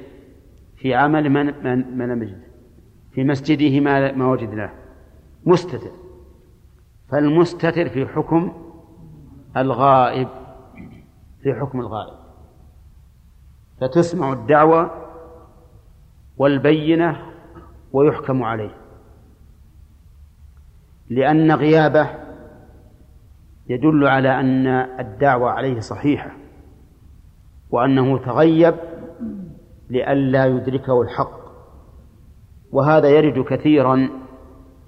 Speaker 1: في عمل ما لم نجده. في مسجده ما ما وجدناه. مستتر. فالمستتر في حكم الغائب في حكم الغائب. فتسمع الدعوة والبينة ويحكم عليه. لأن غيابه يدل على أن الدعوة عليه صحيحة وأنه تغيب لئلا يدركه الحق. وهذا يرد كثيرا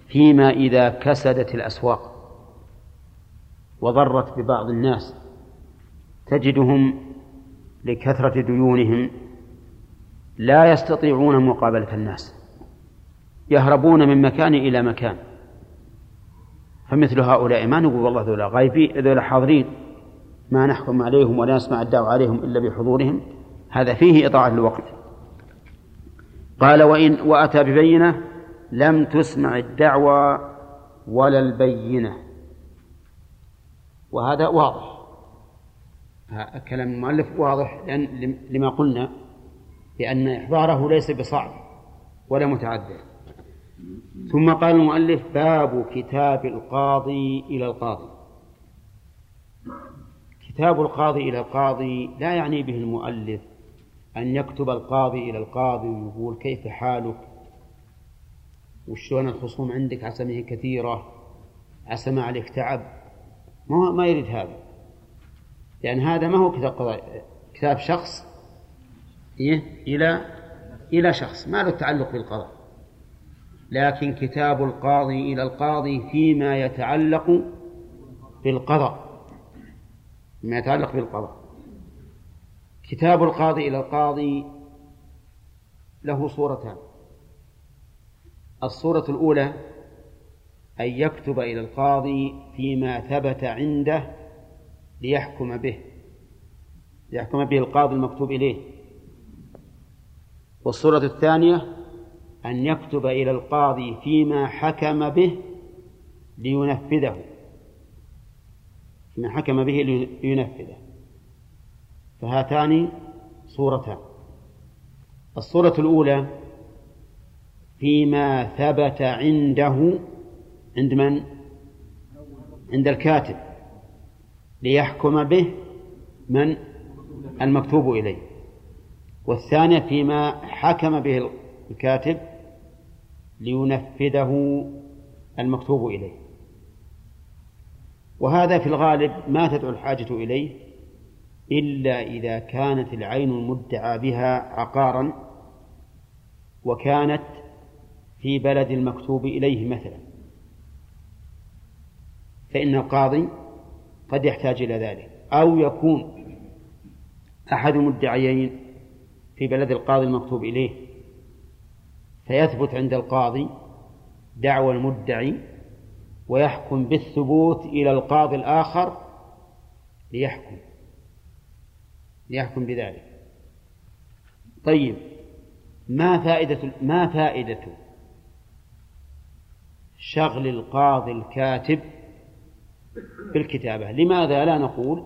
Speaker 1: فيما إذا كسدت الأسواق. وضرت ببعض الناس. تجدهم لكثرة ديونهم لا يستطيعون مقابلة الناس. يهربون من مكان إلى مكان. فمثل هؤلاء ما نقول والله ذولا غايبين ذولا حاضرين. ما نحكم عليهم ولا نسمع الدعوة عليهم إلا بحضورهم. هذا فيه إضاعة الوقت قال وإن وأتى ببينة لم تسمع الدعوى ولا البينة. وهذا واضح. كلام المؤلف واضح لأن لما قلنا بأن إحضاره ليس بصعب ولا متعذر. ثم قال المؤلف باب كتاب القاضي إلى القاضي. كتاب القاضي إلى القاضي لا يعني به المؤلف أن يكتب القاضي إلى القاضي ويقول كيف حالك؟ وشلون الخصوم عندك؟ عسى ما هي كثيرة. عسى ما عليك تعب. ما ما يريد هذا. لأن هذا ما هو كتاب قضاء كتاب شخص إيه؟ إلى إلى شخص ما له تعلق بالقضاء. لكن كتاب القاضي إلى القاضي فيما يتعلق بالقضاء. فيما يتعلق بالقضاء. كتاب القاضي إلى القاضي له صورتان. الصورة الأولى أن يكتب إلى القاضي فيما ثبت عنده ليحكم به ليحكم به القاضي المكتوب إليه. والصورة الثانية أن يكتب إلى القاضي فيما حكم به لينفذه. فيما حكم به لينفذه. فهاتان صورتان. الصورة الأولى فيما ثبت عنده عند من؟ عند الكاتب. ليحكم به من المكتوب إليه. والثانية فيما حكم به الكاتب لينفذه المكتوب إليه. وهذا في الغالب ما تدعو الحاجة إليه إلا إذا كانت العين المدعى بها عقارا وكانت في بلد المكتوب إليه مثلا. فإن القاضي قد يحتاج إلى ذلك. أو يكون أحد المدعيين في بلد القاضي المكتوب إليه. فيثبت عند القاضي دعوى المدعي ويحكم بالثبوت إلى القاضي الآخر ليحكم. ليحكم بذلك. طيب ما فائدة ما فائدة شغل القاضي الكاتب بالكتابة. لماذا لا نقول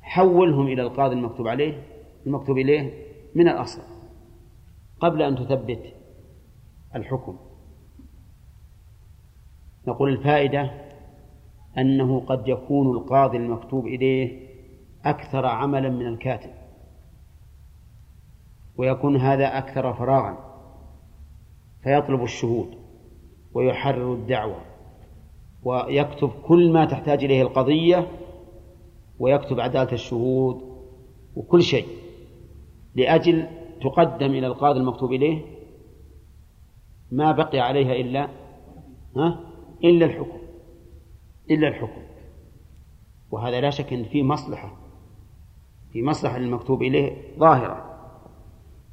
Speaker 1: حولهم إلى القاضي المكتوب عليه؟ المكتوب إليه من الأصل. قبل أن تثبت الحكم. نقول الفائدة أنه قد يكون القاضي المكتوب إليه أكثر عملا من الكاتب. ويكون هذا أكثر فراغا. فيطلب الشهود ويحرر الدعوة. ويكتب كل ما تحتاج إليه القضية ويكتب عدالة الشهود وكل شيء لأجل تقدم إلى القاضي المكتوب إليه ما بقي عليها إلا ها؟ إلا الحكم. إلا الحكم. وهذا لا شك أن فيه مصلحة. في مصلحة المكتوب إليه ظاهرة.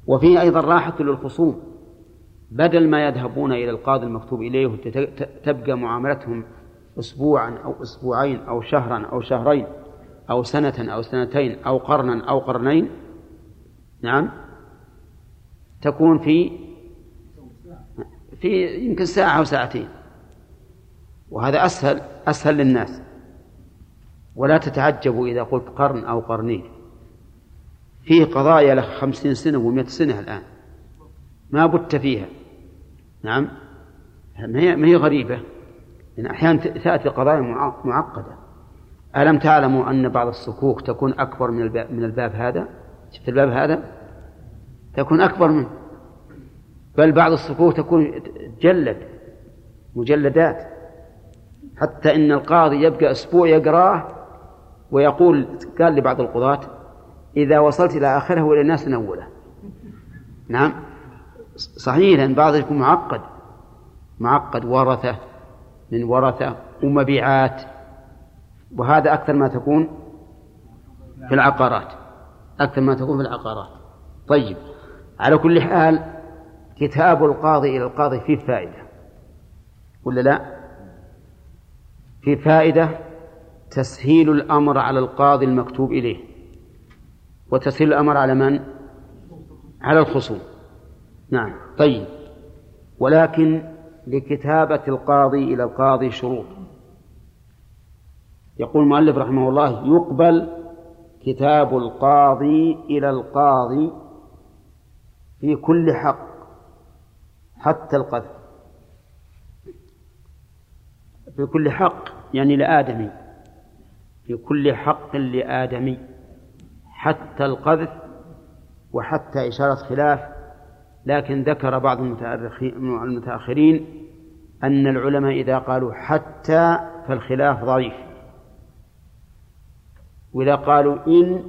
Speaker 1: وفيه أيضا راحة للخصوم. بدل ما يذهبون إلى القاضي المكتوب إليه تبقى معاملتهم أسبوعا أو أسبوعين أو شهرا أو شهرين أو سنة أو سنتين أو قرنا أو قرنين نعم تكون في في يمكن ساعة أو ساعتين. وهذا أسهل أسهل للناس. ولا تتعجبوا إذا قلت قرن أو قرنين. فيه قضايا له خمسين سنة ومئة سنة الآن. ما بت فيها. نعم. ما هي غريبة؟ إن أحيانا تأتي قضايا معقدة. ألم تعلموا أن بعض الصكوك تكون أكبر من الباب, من الباب هذا؟ شفت الباب هذا؟ تكون أكبر منه. بل بعض الصكوك تكون جلد مجلدات. حتى إن القاضي يبقى أسبوع يقراه ويقول قال لبعض القضاة إذا وصلت إلى آخره وإلى الناس نوله. نعم. صحيح لأن بعض يكون معقد معقد ورثة. من ورثة ومبيعات. وهذا أكثر ما تكون في العقارات. أكثر ما تكون في العقارات. طيب على كل حال كتاب القاضي إلى القاضي فيه فائدة. ولا لا؟ في فائدة تسهيل الأمر على القاضي المكتوب إليه. وتسهيل الأمر على من؟ على الخصوم. نعم. طيب ولكن لكتابة القاضي إلى القاضي شروط. يقول المؤلف رحمه الله يقبل كتاب القاضي إلى القاضي في كل حق حتى القذف. في كل حق يعني لآدمي. في كل حق لآدمي حتى القذف وحتى إشارة خلاف لكن ذكر بعض المتأخرين أن العلماء إذا قالوا حتى فالخلاف ضعيف. وإذا قالوا إن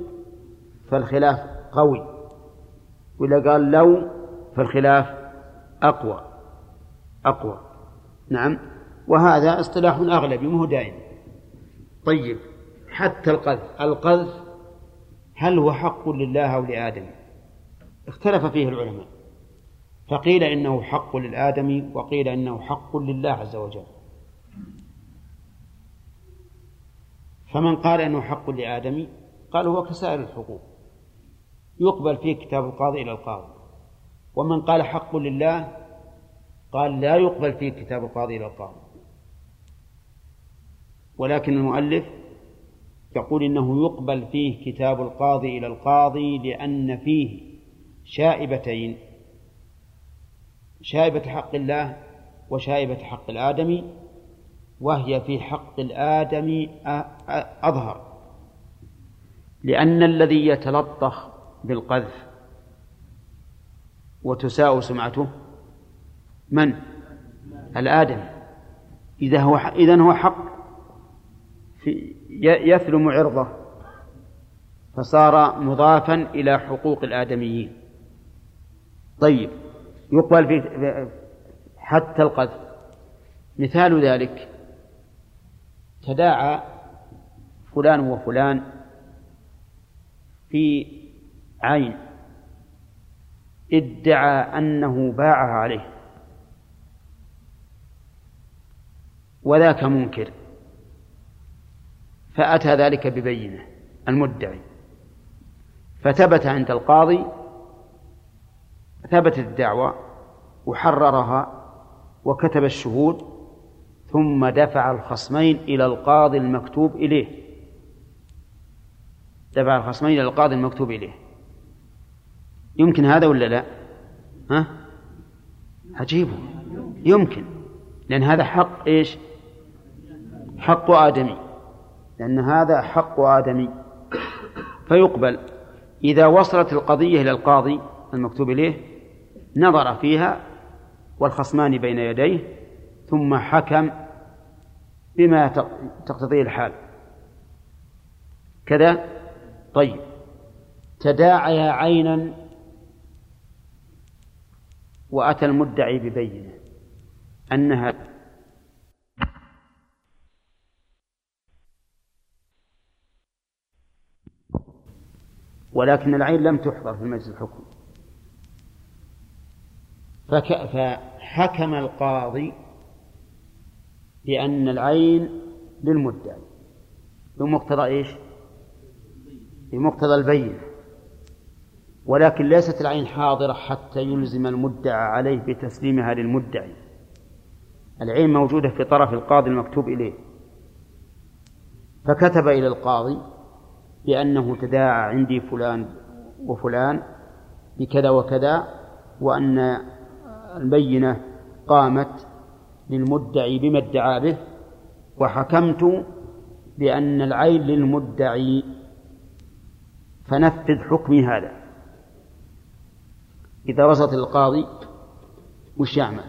Speaker 1: فالخلاف قوي. وإذا قال لو فالخلاف أقوى. أقوى. نعم. وهذا اصطلاح أغلبي مو دائم. طيب. حتى القذف. القذف هل هو حق لله أو لآدم؟ اختلف فيه العلماء. فقيل إنه حق للآدمي وقيل إنه حق لله عز وجل. فمن قال إنه حق لآدمي قال هو كسائر الحقوق. يقبل فيه كتاب القاضي إلى القاضي. ومن قال حق لله قال لا يقبل فيه كتاب القاضي إلى القاضي. ولكن المؤلف يقول إنه يقبل فيه كتاب القاضي إلى القاضي لأن فيه شائبتين. شائبة حق الله وشائبة حق الآدمي وهي في حق الآدمي أظهر. لأن الذي يتلطخ بالقذف وتساء سمعته من؟ الآدم إذا هو إذا هو حق في يثلم عرضه فصار مضافا إلى حقوق الآدميين. طيب. يقبل في حتى القذف. مثال ذلك تداعى فلان وفلان في عين ادعى أنه باعها عليه وذاك منكر فأتى ذلك ببينة المدعي فثبت عند القاضي ثبتت الدعوة وحررها وكتب الشهود ثم دفع الخصمين إلى القاضي المكتوب إليه. دفع الخصمين إلى القاضي المكتوب إليه. يمكن هذا ولا لا؟ ها؟ عجيب. يمكن. لأن هذا حق إيش؟ حق آدمي. لأن هذا حق آدمي. فيقبل. إذا وصلت القضية إلى القاضي المكتوب إليه نظر فيها والخصمان بين يديه ثم حكم بما تقتضيه الحال. كذا؟ طيب. تداعيا عينا وأتى المدعي ببينة أنها ولكن العين لم تحضر في مجلس الحكم. فحكم القاضي بأن العين للمدعي بمقتضى إيش؟ بمقتضى البين. ولكن ليست العين حاضرة حتى يلزم المدعى عليه بتسليمها للمدعي. العين موجودة في طرف القاضي المكتوب إليه. فكتب إلى القاضي بأنه تداعى عندي فلان وفلان بكذا وكذا وأن البينة قامت للمدعي بما ادعى به وحكمت بأن العين للمدعي. فنفذ حكمي هذا. إذا وصلت القاضي وش يعمل؟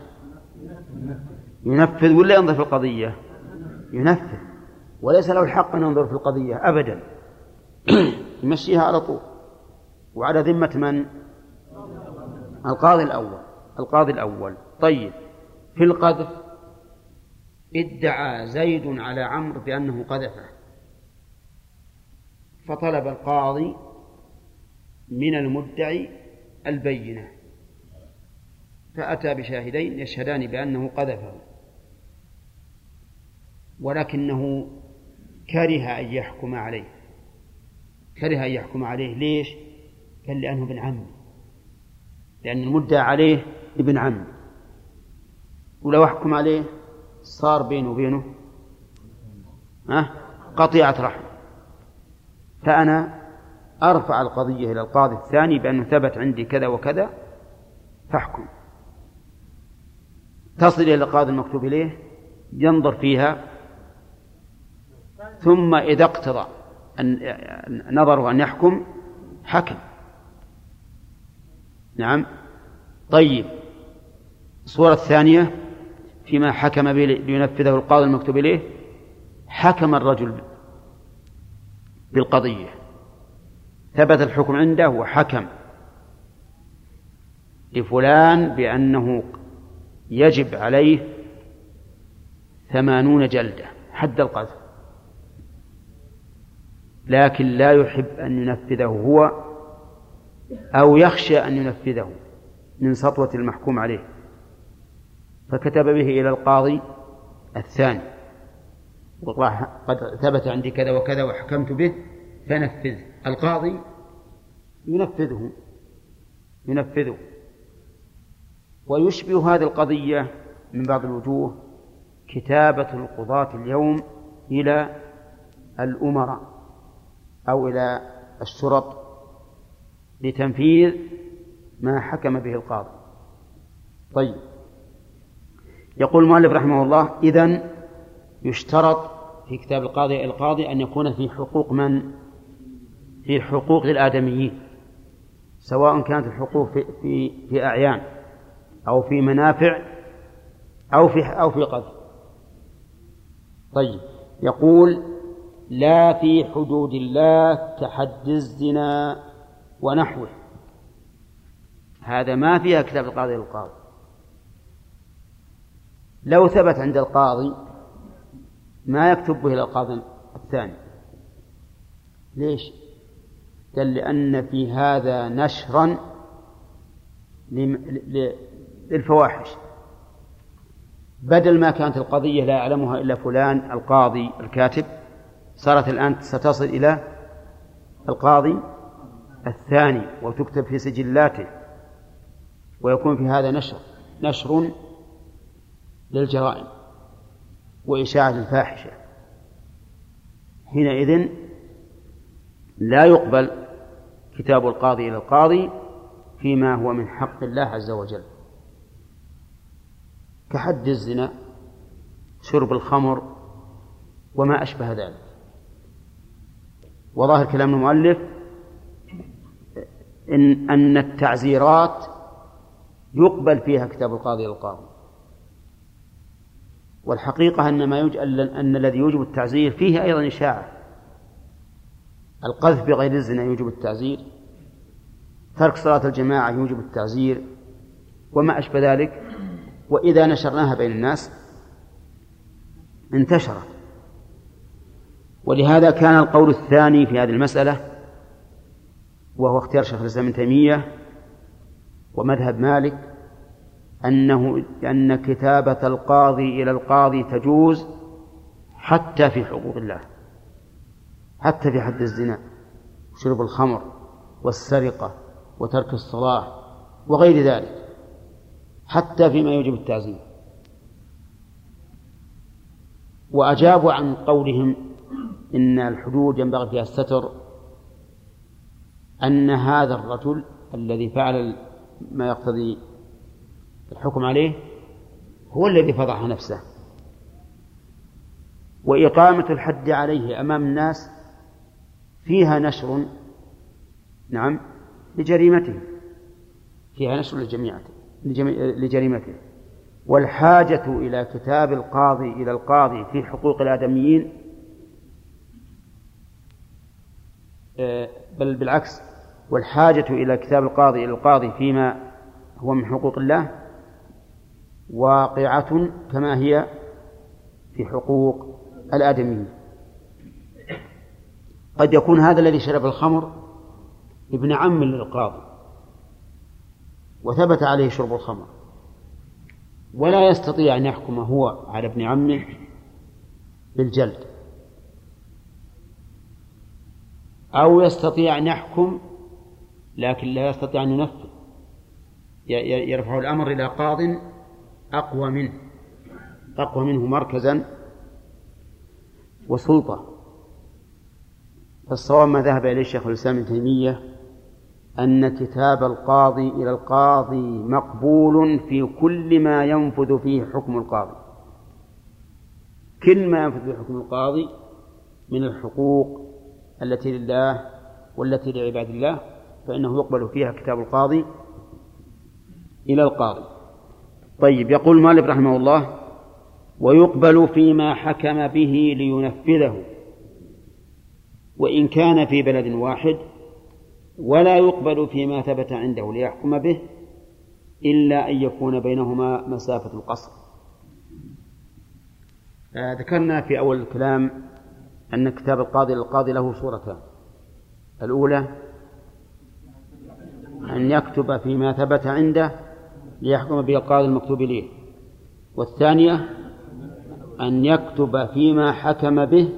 Speaker 1: ينفذ ولا ينظر في القضية؟ ينفذ. وليس له الحق أن ينظر في القضية أبدا. يمشيها على طول. وعلى ذمة من؟ القاضي الأول. القاضي الأول. طيب في القذف؟ ادعى زيد على عمرو بأنه قذفه. فطلب القاضي من المدعي البينة. فأتى بشاهدين يشهدان بأنه قذفه. ولكنه كره أن يحكم عليه. كره أن يحكم عليه. ليش؟ قال لأنه ابن عم لأن المدعى عليه ابن عم. ولو أحكم عليه؟ صار بينه وبينه. ها؟ قطيعة رحم فأنا أرفع القضية إلى القاضي الثاني بأنه ثبت عندي كذا وكذا فاحكم. تصل إلى القاضي المكتوب إليه ينظر فيها ثم إذا اقتضى أن نظره أن يحكم حكم. نعم؟ طيب. الصورة الثانية فيما حكم لينفذه القاضي المكتوب إليه حكم الرجل بالقضية. ثبت الحكم عنده وحكم لفلان بأنه يجب عليه ثمانون جلدة حد القذف. لكن لا يحب أن ينفذه هو أو يخشى أن ينفذه من سطوة المحكوم عليه. فكتب به إلى القاضي الثاني والله قد ثبت عندي كذا وكذا وحكمت به فنفذ. القاضي ينفذه ينفذه. ويشبه هذه القضية من بعض الوجوه كتابة القضاة اليوم إلى الأمراء أو إلى الشرط لتنفيذ ما حكم به القاضي. طيب. يقول المؤلف رحمه الله إذن يشترط في كتاب القاضي القاضي أن يكون في حقوق من؟ في حقوق الآدميين سواء كانت الحقوق في في, في أعيان أو في منافع أو في أو في قذف. طيب يقول لا في حدود الله كحد الزنا ونحوه. هذا ما فيها كتاب القاضي للقاضي لو ثبت عند القاضي ما يكتب به إلى القاضي الثاني. ليش؟ قال لأن في هذا نشرا للفواحش. بدل ما كانت القضية لا يعلمها إلا فلان القاضي الكاتب صارت الآن ستصل إلى القاضي الثاني وتكتب في سجلاته ويكون في هذا نشر. نشر للجرائم وإشاعة الفاحشة. حينئذ لا يقبل كتاب القاضي إلى القاضي فيما هو من حق الله عز وجل. كحد الزنا شرب الخمر وما أشبه ذلك. وظاهر كلام المؤلف إن أن التعزيرات يقبل فيها كتاب القاضي إلى القاضي. والحقيقة أن ما يوجب أن الذي يوجب التعزير فيه أيضا إشاعة. القذف بغير الزنا يوجب التعزير. ترك صلاة الجماعة يوجب التعزير. وما أشبه ذلك. وإذا نشرناها بين الناس انتشرت ولهذا كان القول الثاني في هذه المسألة وهو اختيار شيخ الإسلام ابن تيمية ومذهب مالك أنه أن كتابة القاضي إلى القاضي تجوز حتى في حقوق الله حتى في حد الزنا شرب الخمر والسرقة وترك الصلاة وغير ذلك حتى فيما يوجب التعزيم. وأجابوا عن قولهم إن الحدود ينبغي فيها الستر أن هذا الرجل الذي فعل ما يقتضي الحكم عليه هو الذي فضح نفسه. وإقامة الحد عليه أمام الناس فيها نشر نعم لجريمته. فيها نشر لجريمته. والحاجة إلى كتاب القاضي إلى القاضي في حقوق الآدميين آه، بل بالعكس. والحاجة إلى كتاب القاضي إلى القاضي فيما هو من حقوق الله واقعة كما هي في حقوق الآدميين. قد يكون هذا الذي شرب الخمر ابن عم للقاضي وثبت عليه شرب الخمر ولا يستطيع أن يحكم هو على ابن عمه بالجلد أو يستطيع أن يحكم لكن لا يستطيع أن ينفذ يرفع الأمر إلى قاض أقوى منه أقوى منه مركزا وسلطة. فالصواب ما ذهب إليه الشيخ الإسلام ابن تيمية أن كتاب القاضي إلى القاضي مقبول في كل ما ينفذ فيه حكم القاضي. كل ما ينفذ فيه حكم القاضي من الحقوق التي لله والتي لعباد الله فإنه يقبل فيها كتاب القاضي إلى القاضي. طيب يقول مالك رحمه الله ويقبل فيما حكم به لينفذه وإن كان في بلد واحد ولا يقبل فيما ثبت عنده ليحكم به إلا أن يكون بينهما مسافة القصر. آه ذكرنا في أول الكلام أن كتاب القاضي للقاضي له صورتان. الأولى أن يكتب فيما ثبت عنده ليحكم به القاضي المكتوب إليه. والثانية أن يكتب فيما حكم به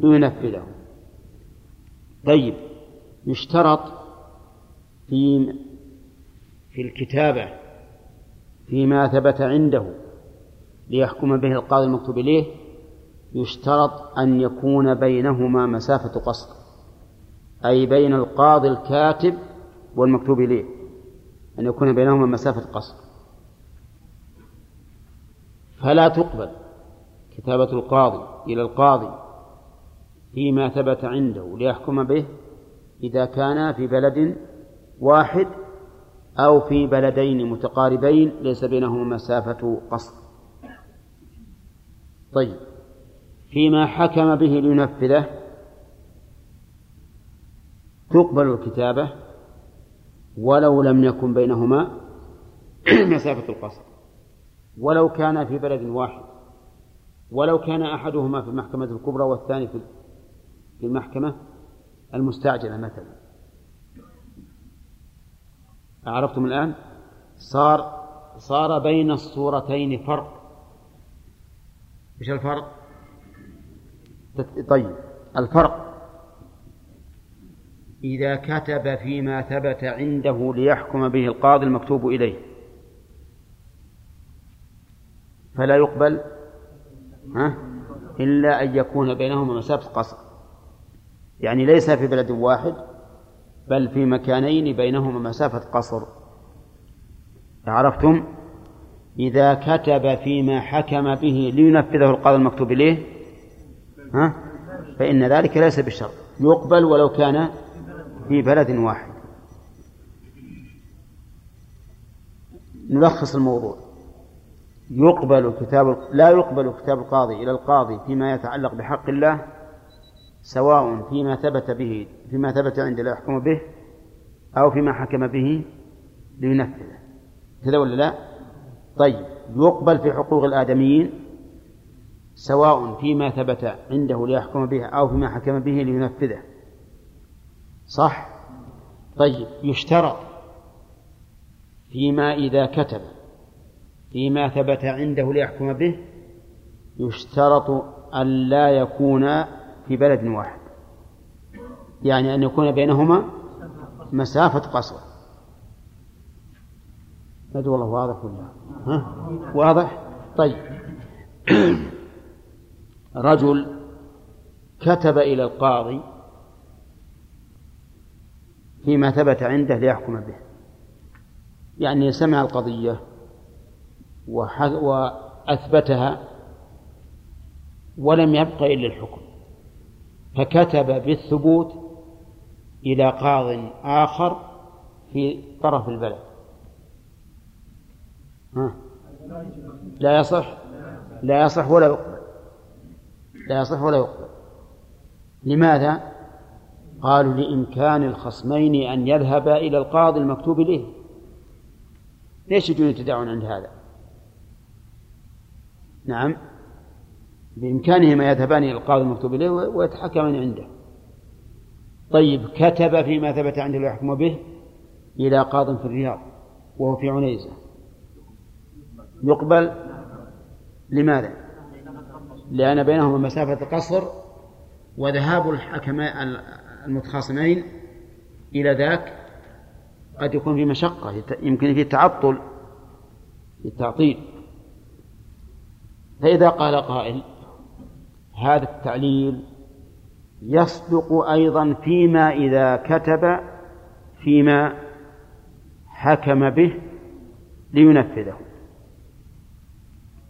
Speaker 1: لينفذه طيب يشترط في في الكتابة فيما ثبت عنده ليحكم به القاضي المكتوب إليه يشترط أن يكون بينهما مسافة قصر أي بين القاضي الكاتب والمكتوب إليه. أن يكون بينهما مسافة قصر. فلا تقبل كتابة القاضي إلى القاضي فيما ثبت عنده ليحكم به إذا كان في بلد واحد أو في بلدين متقاربين ليس بينهما مسافة قصر. طيب فيما حكم به لينفذه تقبل الكتابة ولو لم يكن بينهما مسافة القصر. ولو كان في بلد واحد. ولو كان أحدهما في المحكمة الكبرى والثاني في المحكمة المستعجلة مثلا. عرفتم الآن؟ صار صار بين الصورتين فرق. إيش الفرق؟ طيب. الفرق إذا كتب فيما ثبت عنده ليحكم به القاضي المكتوب إليه. فلا يقبل ها؟ إلا أن يكون بينهما مسافة قصر. يعني ليس في بلد واحد بل في مكانين بينهما مسافة قصر. عرفتم؟ إذا كتب فيما حكم به لينفذه القاضي المكتوب إليه ها؟ فإن ذلك ليس بشرط. يقبل ولو كان في بلد واحد. نلخص الموضوع. يقبل كتاب لا يقبل كتاب القاضي إلى القاضي فيما يتعلق بحق الله سواء فيما ثبت به فيما ثبت عند لا يحكم به أو فيما حكم به لينفذه. كذا ولا لا؟ طيب يقبل في حقوق الآدميين سواء فيما ثبت عنده ليحكم به أو فيما حكم به لينفذه. صح؟ طيب يشترط فيما إذا كتب فيما ثبت عنده ليحكم به يشترط أن لا يكون في بلد واحد. يعني أن يكون بينهما مسافة قصر. أدري والله واضح ولا؟ ها؟ واضح؟ طيب. رجل كتب إلى القاضي فيما ثبت عنده ليحكم به. يعني سمع القضية وأثبتها ولم يبق إلا الحكم. فكتب بالثبوت إلى قاض آخر في طرف البلد. ها. لا يصح؟ لا يصح ولا يقبل. لا يصح ولا يقبل. لماذا؟ قالوا لإمكان الخصمين أن يذهبا إلى القاضي المكتوب إليه. ليش يجون يتداعون عند هذا؟ نعم. بإمكانهما يذهبان إلى القاضي المكتوب إليه ويتحكمان عنده. طيب كتب فيما ثبت عنده ليحكم به إلى قاض في الرياض وهو في عنيزة. يقبل؟ لماذا؟ لأن بينهما مسافة قصر وذهاب المتخاصمين إلى ذاك قد يكون في مشقة يمكن في تعطل في التعطيل فإذا قال قائل هذا التعليل يصدق أيضا فيما إذا كتب فيما حكم به لينفذه.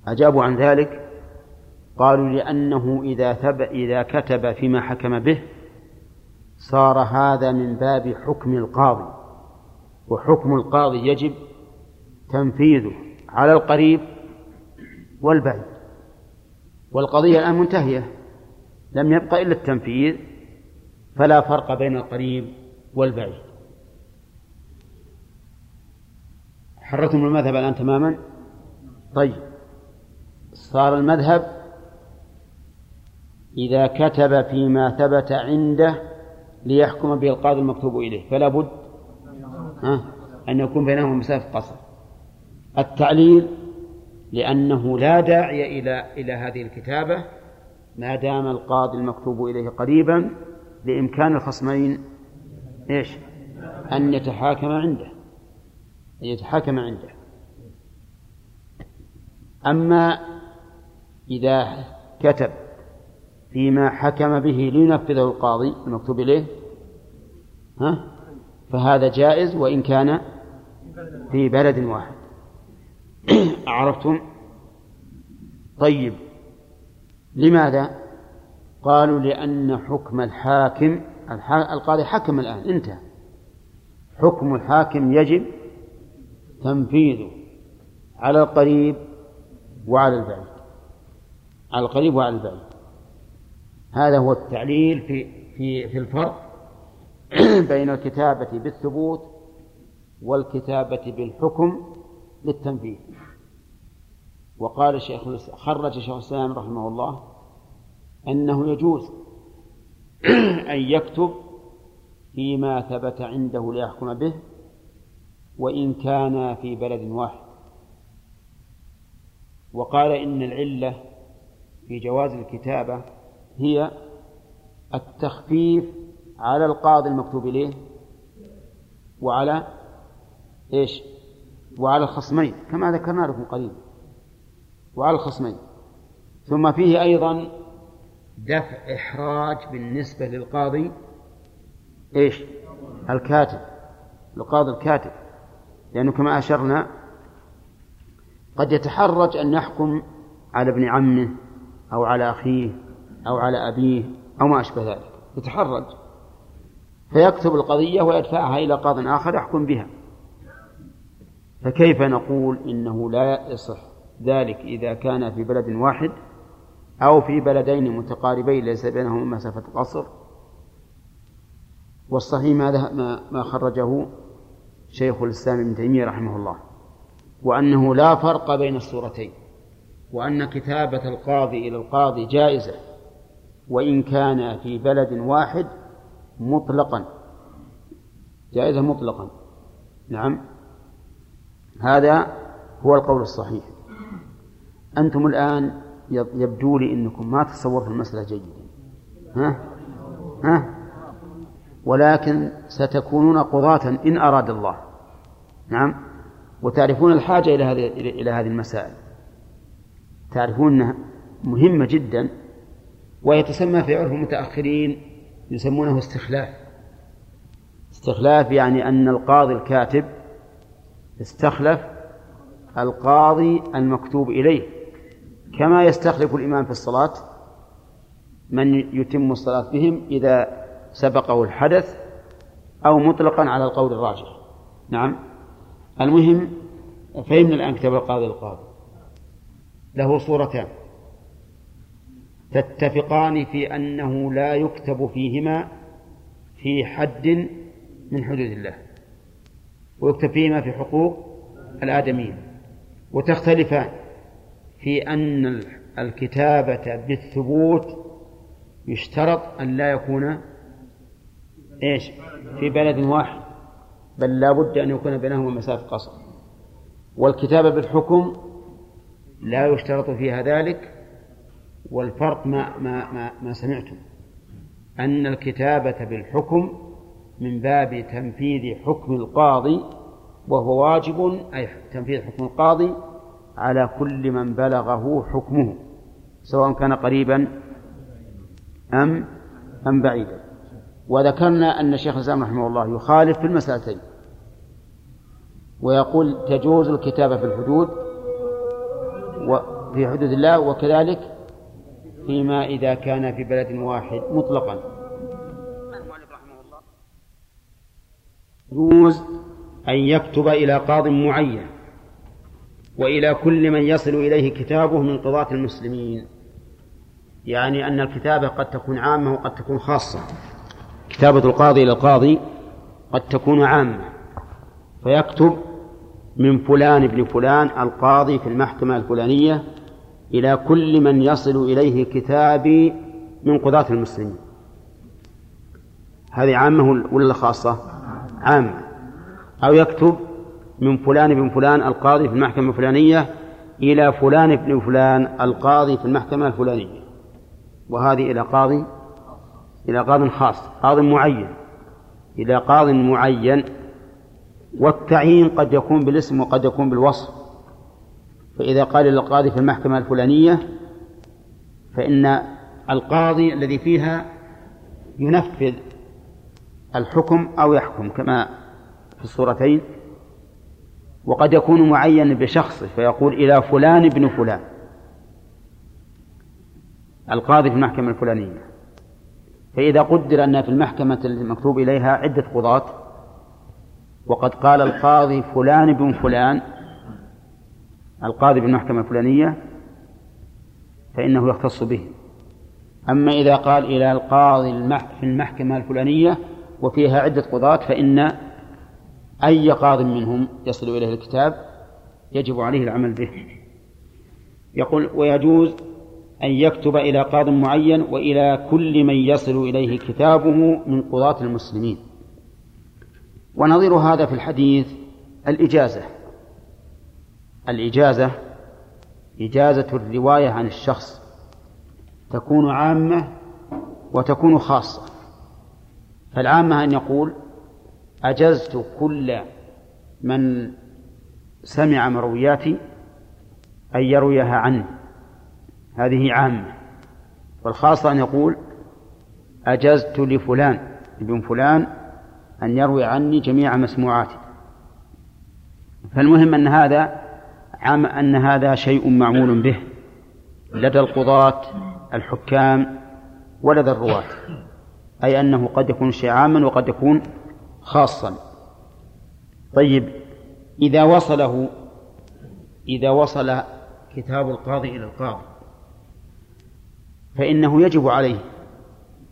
Speaker 1: أجابوا عن ذلك قالوا لأنه إذا ثب إذا كتب فيما حكم به صار هذا من باب حكم القاضي وحكم القاضي يجب تنفيذه على القريب والبعيد. والقضية الآن منتهية لم يبقى إلا التنفيذ فلا فرق بين القريب والبعيد. حررتم المذهب الآن تماما؟ طيب. صار المذهب إذا كتب فيما ثبت عنده ليحكم به القاضي المكتوب إليه. فلا بد أن يكون بينهما مسافة قصر. التعليل لأنه لا داعي إلى إلى هذه الكتابة ما دام القاضي المكتوب إليه قريبا بإمكان الخصمين إيش؟ أن يتحاكم عنده. أن يتحاكم عنده. أما إذا كتب فيما حكم به لينفذه القاضي المكتوب إليه ها؟ فهذا جائز وإن كان في بلد واحد. عرفتم؟ طيب لماذا؟ قالوا لأن حكم الحاكم القاضي حكم الآن انتهى. حكم الحاكم يجب تنفيذه على القريب وعلى البعيد. على القريب وعلى البعيد. هذا هو التعليل في في في الفرق. بين الكتابة بالثبوت والكتابة بالحكم للتنفيذ وقال الشيخ خرج شيخ الإسلام رحمه الله أنه يجوز أن يكتب فيما ثبت عنده ليحكم به وإن كان في بلد واحد. وقال إن العلة في جواز الكتابة هي التخفيف على القاضي المكتوب إليه؟ وعلى إيش؟ وعلى الخصمين كما ذكرنا لكم قريبا وعلى الخصمين. ثم فيه أيضا دفع إحراج بالنسبة للقاضي إيش؟ الكاتب القاضي الكاتب. لأنه كما أشرنا قد يتحرج أن يحكم على ابن عمه أو على أخيه أو على أبيه أو ما أشبه ذلك. يتحرج. فيكتب القضية ويدفعها إلى قاض آخر يحكم بها. فكيف نقول إنه لا يصح ذلك إذا كان في بلد واحد أو في بلدين متقاربين ليس بينهما مسافة قصر؟ والصحيح ما ما خرجه شيخ الإسلام ابن تيمية رحمه الله وأنه لا فرق بين الصورتين وأن كتابة القاضي إلى القاضي جائزة وإن كان في بلد واحد مطلقا. جائزة مطلقا. نعم. هذا هو القول الصحيح. أنتم الآن يبدو لي أنكم ما تصورتم المسألة جيدا. ها؟ ها؟ ولكن ستكونون قضاة إن أراد الله. نعم. وتعرفون الحاجة إلى هذه إلى هذه المسائل. تعرفون أنها مهمة جدا. ويتسمى في عرف المتأخرين يسمونه استخلاف. استخلاف يعني أن القاضي الكاتب استخلف القاضي المكتوب إليه. كما يستخلف الإمام في الصلاة من يتم الصلاة بهم إذا سبقه الحدث أو مطلقا على القول الراجح. نعم. المهم فهمنا الآن كتاب القاضي القاضي. له صورتان. تتفقان في أنه لا يكتب فيهما في حد من حدود الله ويكتب فيهما في حقوق الآدميين وتختلفان في أن الكتابة بالثبوت يشترط أن لا يكون إيش؟ في بلد واحد بل لا بد أن يكون بينهما مسافة قصر والكتابة بالحكم لا يشترط فيها ذلك والفرق ما ما ما, ما سمعتم. أن الكتابة بالحكم من باب تنفيذ حكم القاضي وهو واجب أي تنفيذ حكم القاضي على كل من بلغه حكمه سواء كان قريبا أم أم بعيدا. وذكرنا أن الشيخ الإسلام رحمه الله يخالف في المسألتين. ويقول تجوز الكتابة في الحدود وفي حدود الله وكذلك فيما إذا كان في بلد واحد مطلقا. يجوز أن يكتب إلى قاض معين وإلى كل من يصل إليه كتابه من قضاة المسلمين. يعني أن الكتابة قد تكون عامة وقد تكون خاصة. كتابة القاضي إلى القاضي قد تكون عامة. فيكتب من فلان ابن فلان القاضي في المحكمة الفلانية إلى كل من يصل إليه كتابي من قضاة المسلمين. هذه عامة ولا خاصة؟ عامة أو يكتب من فلان بن فلان القاضي في المحكمة الفلانية إلى فلان بن فلان القاضي في المحكمة الفلانية. وهذه إلى قاضي إلى قاض خاص قاض معين. إلى قاض معين. والتعيين قد يكون بالاسم وقد يكون بالوصف. فإذا قال للقاضي في المحكمة الفلانية فإن القاضي الذي فيها ينفذ الحكم أو يحكم كما في الصورتين. وقد يكون معين بشخصه فيقول إلى فلان ابن فلان. القاضي في المحكمة الفلانية. فإذا قدر أن في المحكمة المكتوب إليها عدة قضاة وقد قال القاضي فلان بن فلان القاضي بالمحكمة الفلانية فإنه يختص به. أما إذا قال إلى القاضي في المحكمة الفلانية وفيها عدة قضاة فإن أي قاض منهم يصل إليه الكتاب يجب عليه العمل به. يقول ويجوز أن يكتب إلى قاض معين وإلى كل من يصل إليه كتابه من قضاة المسلمين. ونظير هذا في الحديث الإجازة. الإجازة إجازة الرواية عن الشخص. تكون عامة وتكون خاصة. فالعامة أن يقول أجزت كل من سمع مروياتي أن يرويها عني. هذه عامة. والخاصة أن يقول أجزت لفلان ابن فلان أن يروي عني جميع مسموعاتي. فالمهم أن هذا عام أن هذا شيء معمول به. لدى القضاة الحكام ولدى الرواة. أي أنه قد يكون شيء عاما وقد يكون خاصا. طيب إذا وصله إذا وصل كتاب القاضي إلى القاضي فإنه يجب عليه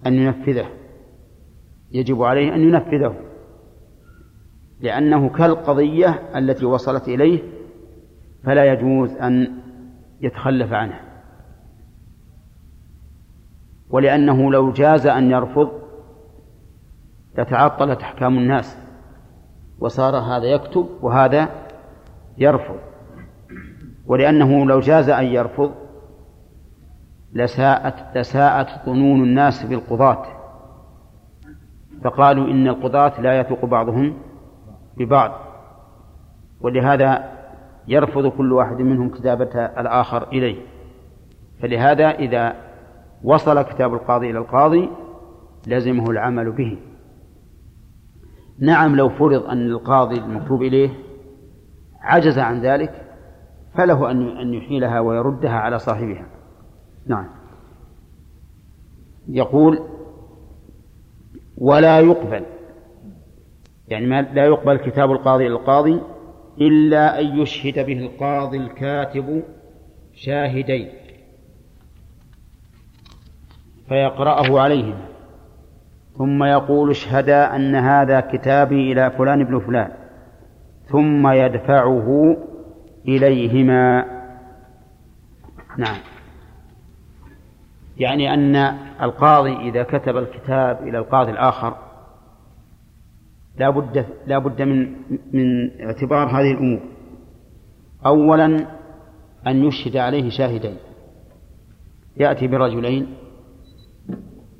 Speaker 1: أن ينفذه. يجب عليه أن ينفذه. لأنه كالقضية التي وصلت إليه فلا يجوز أن يتخلف عنها ولأنه لو جاز أن يرفض لتعطلت أحكام الناس وصار هذا يكتب وهذا يرفض. ولأنه لو جاز أن يرفض لساءت لساءت ظنون الناس بالقضاة. فقالوا إن القضاة لا يثق بعضهم ببعض. ولهذا يرفض كل واحد منهم كتابة الآخر إليه. فلهذا إذا وصل كتاب القاضي إلى القاضي لزمه العمل به. نعم لو فرض أن القاضي المكتوب إليه عجز عن ذلك فله أن يحيلها ويردها على صاحبها. نعم. يقول ولا يقبل. يعني ما لا يقبل كتاب القاضي إلى القاضي إلا أن يشهد به القاضي الكاتب شاهدين فيقرأه عليهم ثم يقول اشهدا أن هذا كتابي إلى فلان بن فلان ثم يدفعه إليهما. نعم. يعني أن القاضي إذا كتب الكتاب إلى القاضي الآخر لا بد لا بد من من اعتبار هذه الأمور. أولا أن يشهد عليه شاهدين. يأتي برجلين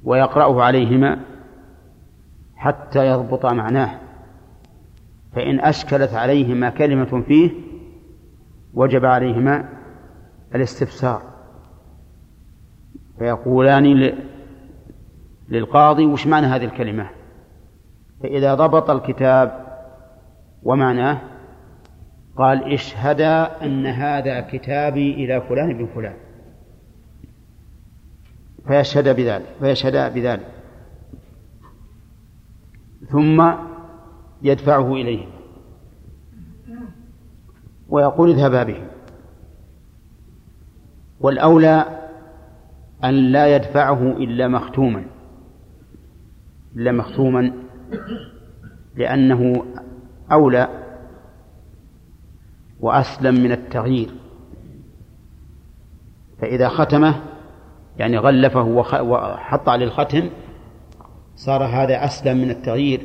Speaker 1: ويقرأه عليهما حتى يضبط معناه. فإن أشكلت عليهما كلمة فيه وجب عليهما الاستفسار. فيقولان للقاضي وش معنى هذه الكلمة؟ فإذا ضبط الكتاب ومعناه قال اشهدا أن هذا كتابي إلى فلان بن فلان. فيشهد بذلك فيشهد بذلك. ثم يدفعه إليه ويقول اذهبا به. والأولى أن لا يدفعه إلا مختوما إلا مختوما لأنه أولى وأسلم من التغيير. فإذا ختمه يعني غلفه وحط عليه الختم صار هذا أسلم من التغيير.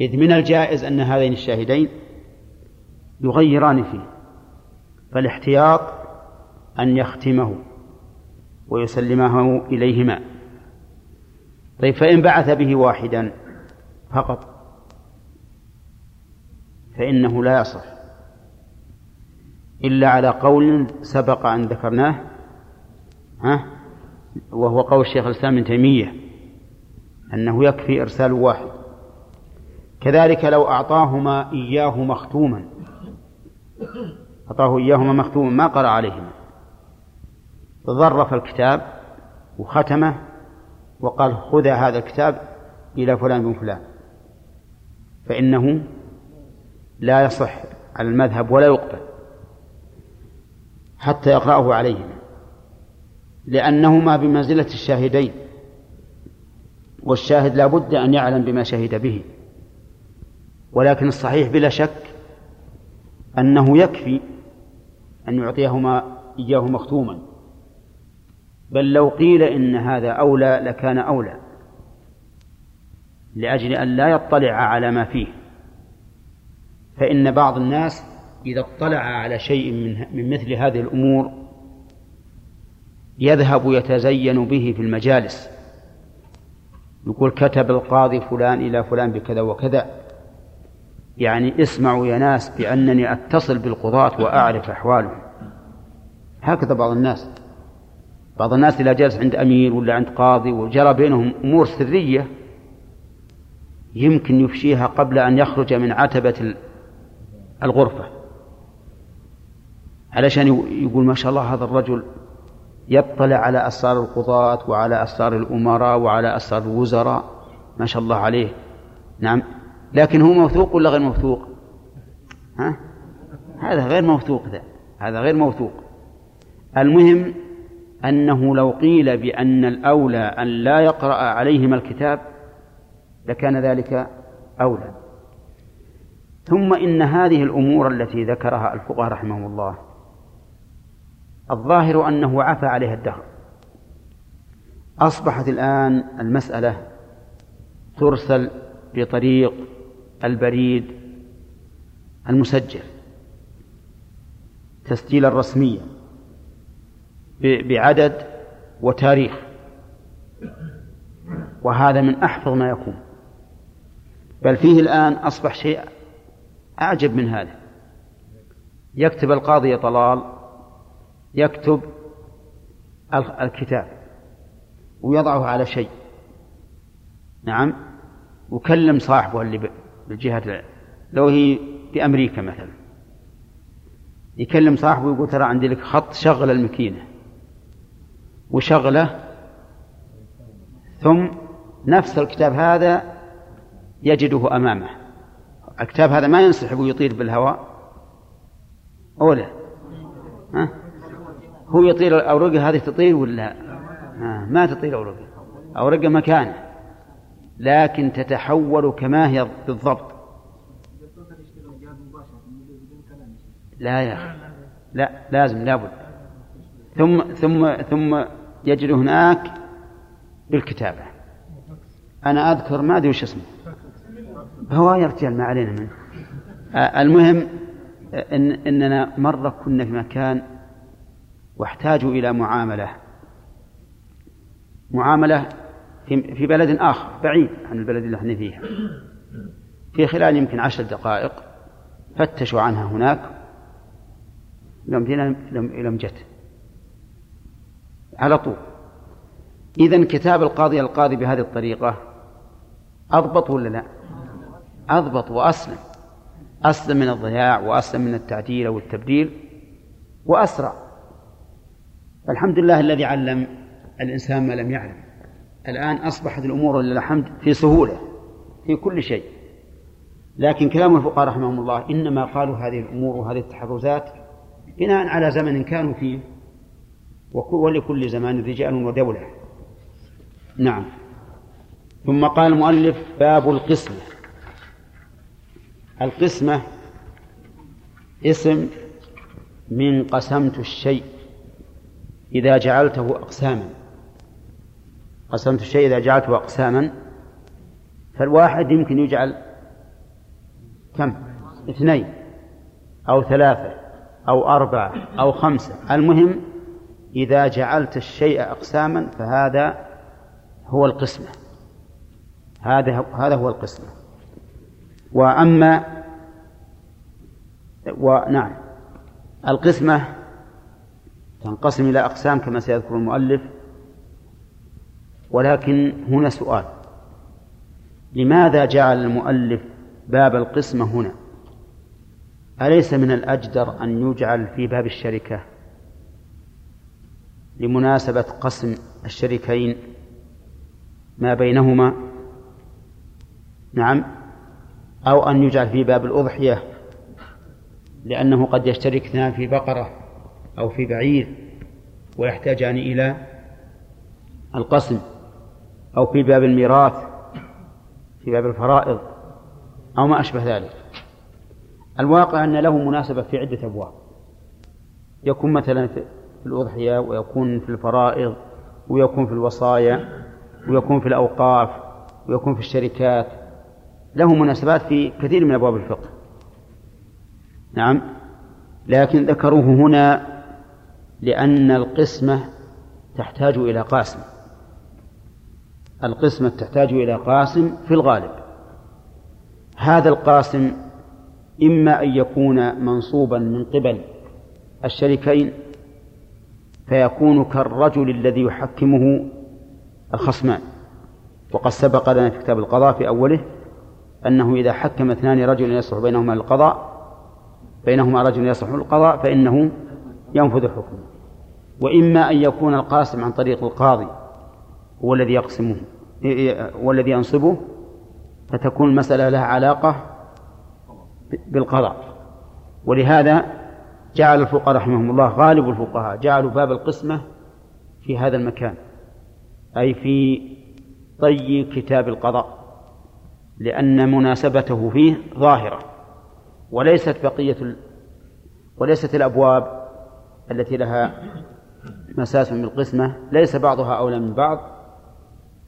Speaker 1: إذ من الجائز أن هذين الشاهدين يغيران فيه فالاحتياط أن يختمه ويسلمه إليهما. طيب فإن بعث به واحدا فقط. فإنه لا يصح. إلا على قول سبق أن ذكرناه ها وهو قول الشيخ الإسلام ابن تيمية أنه يكفي إرسال واحد. كذلك لو أعطاهما إياه مختوما أعطاه إياهما مختوما ما قرأ عليهما. ظرف الكتاب وختمه وقال خذ هذا الكتاب إلى فلان بن فلان. فإنه لا يصح على المذهب ولا يقبل حتى يقرأه عليهما لأنهما بمنزلة الشاهدين والشاهد لا بد أن يعلم بما شهد به ولكن الصحيح بلا شك أنه يكفي أن يعطيهما إياه مختوما بل لو قيل إن هذا أولى لكان أولى. لأجل أن لا يطلع على ما فيه. فإن بعض الناس إذا اطلع على شيء من من مثل هذه الأمور يذهب يتزين به في المجالس. يقول كتب القاضي فلان إلى فلان بكذا وكذا. يعني اسمعوا يا ناس بأنني أتصل بالقضاة وأعرف أحوالهم. هكذا بعض الناس. بعض الناس إذا جلس عند أمير ولا عند قاضي وجرى بينهم أمور سرية يمكن يفشيها قبل أن يخرج من عتبة الغرفة. علشان يقول ما شاء الله هذا الرجل يطلع على أسرار القضاة وعلى أسرار الأمراء وعلى أسرار الوزراء. ما شاء الله عليه. نعم. لكن هو موثوق ولا غير موثوق؟ ها؟ هذا غير موثوق ذا. هذا غير موثوق. المهم أنه لو قيل بأن الأولى أن لا يقرأ عليهما الكتاب لكان ذلك أولى. ثم إن هذه الأمور التي ذكرها الفقهاء رحمهم الله الظاهر أنه عفى عليها الدهر. أصبحت الآن المسألة ترسل بطريق البريد المسجل تسجيلا رسميا بعدد وتاريخ. وهذا من أحفظ ما يكون. بل فيه الآن أصبح شيء أعجب من هذا. يكتب القاضي طلال يكتب الكتاب ويضعه على شيء. نعم؟ وكلم صاحبه اللي بالجهة لو هي في أمريكا مثلا. يكلم صاحبه ويقول ترى عندي لك خط شغل الماكينة. وشغله ثم نفس الكتاب هذا يجده أمامه. الكتاب هذا ما ينسحب ويطير بالهواء. أولا ها؟ هو يطير الأورقة هذه تطير ولا؟ ما تطير أورقة أورقة مكانه لكن تتحول كما هي بالضبط. لا يا أخي. لا لازم لابد. ثم ثم ثم يجد هناك بالكتابة. أنا أذكر ما أدري وش اسمه. هو يا رجال ما علينا منه. المهم إن إننا مرة كنا في مكان واحتاجوا إلى معاملة. معاملة في بلد آخر بعيد عن البلد اللي إحنا فيها. في خلال يمكن عشر دقائق فتشوا عنها هناك. لم لم لم جت. على طول. إذا كتاب القاضي القاضي بهذه الطريقة أضبط ولا لا؟ أضبط وأسلم. أسلم من الضياع وأسلم من التعديل أو التبديل وأسرع. الحمد لله الذي علم الإنسان ما لم يعلم. الآن أصبحت الأمور لله الحمد في سهولة في كل شيء. لكن كلام الفقهاء رحمهم الله إنما قالوا هذه الأمور وهذه التحرزات بناء على زمن كانوا فيه ولكل زمان رجال ودولة. نعم. ثم قال المؤلف باب القسمة. القسمة اسم من قسمت الشيء إذا جعلته أقساما. قسمت الشيء إذا جعلته أقساما فالواحد يمكن يجعل كم؟ اثنين أو ثلاثة أو أربعة أو خمسة. المهم إذا جعلت الشيء أقساما فهذا هو القسمة. هذا هذا هو القسمة. وأما ونعم القسمة تنقسم إلى أقسام كما سيذكر المؤلف. ولكن هنا سؤال. لماذا جعل المؤلف باب القسمة هنا؟ أليس من الأجدر أن يجعل في باب الشركة؟ لمناسبة قسم الشريكين ما بينهما. نعم. أو أن يجعل في باب الأضحية لأنه قد يشترك اثنان في بقرة أو في بعير ويحتاجان إلى القسم أو في باب الميراث في باب الفرائض أو ما أشبه ذلك. الواقع أن له مناسبة في عدة أبواب. يكون مثلا في الأضحية ويكون في الفرائض ويكون في الوصايا ويكون في الأوقاف ويكون في الشركات له مناسبات في كثير من أبواب الفقه. نعم. لكن ذكروه هنا لأن القسمة تحتاج إلى قاسم. القسمة تحتاج إلى قاسم في الغالب. هذا القاسم إما أن يكون منصوبا من قبل الشريكين فيكون كالرجل الذي يحكمه الخصمان. وقد سبق لنا في كتاب القضاء في أوله أنه إذا حكم اثنان رجل يصلح بينهما القضاء بينهما رجل يصلح القضاء فإنه ينفذ الحكم. وإما أن يكون القاسم عن طريق القاضي هو الذي يقسمه هو الذي ينصبه فتكون المسألة لها علاقة بالقضاء. ولهذا جعل الفقهاء رحمهم الله غالب الفقهاء جعلوا باب القسمة في هذا المكان أي في طي كتاب القضاء. لأن مناسبته فيه ظاهرة وليست بقية. وليست الأبواب التي لها مساس بالقسمة ليس بعضها أولى من بعض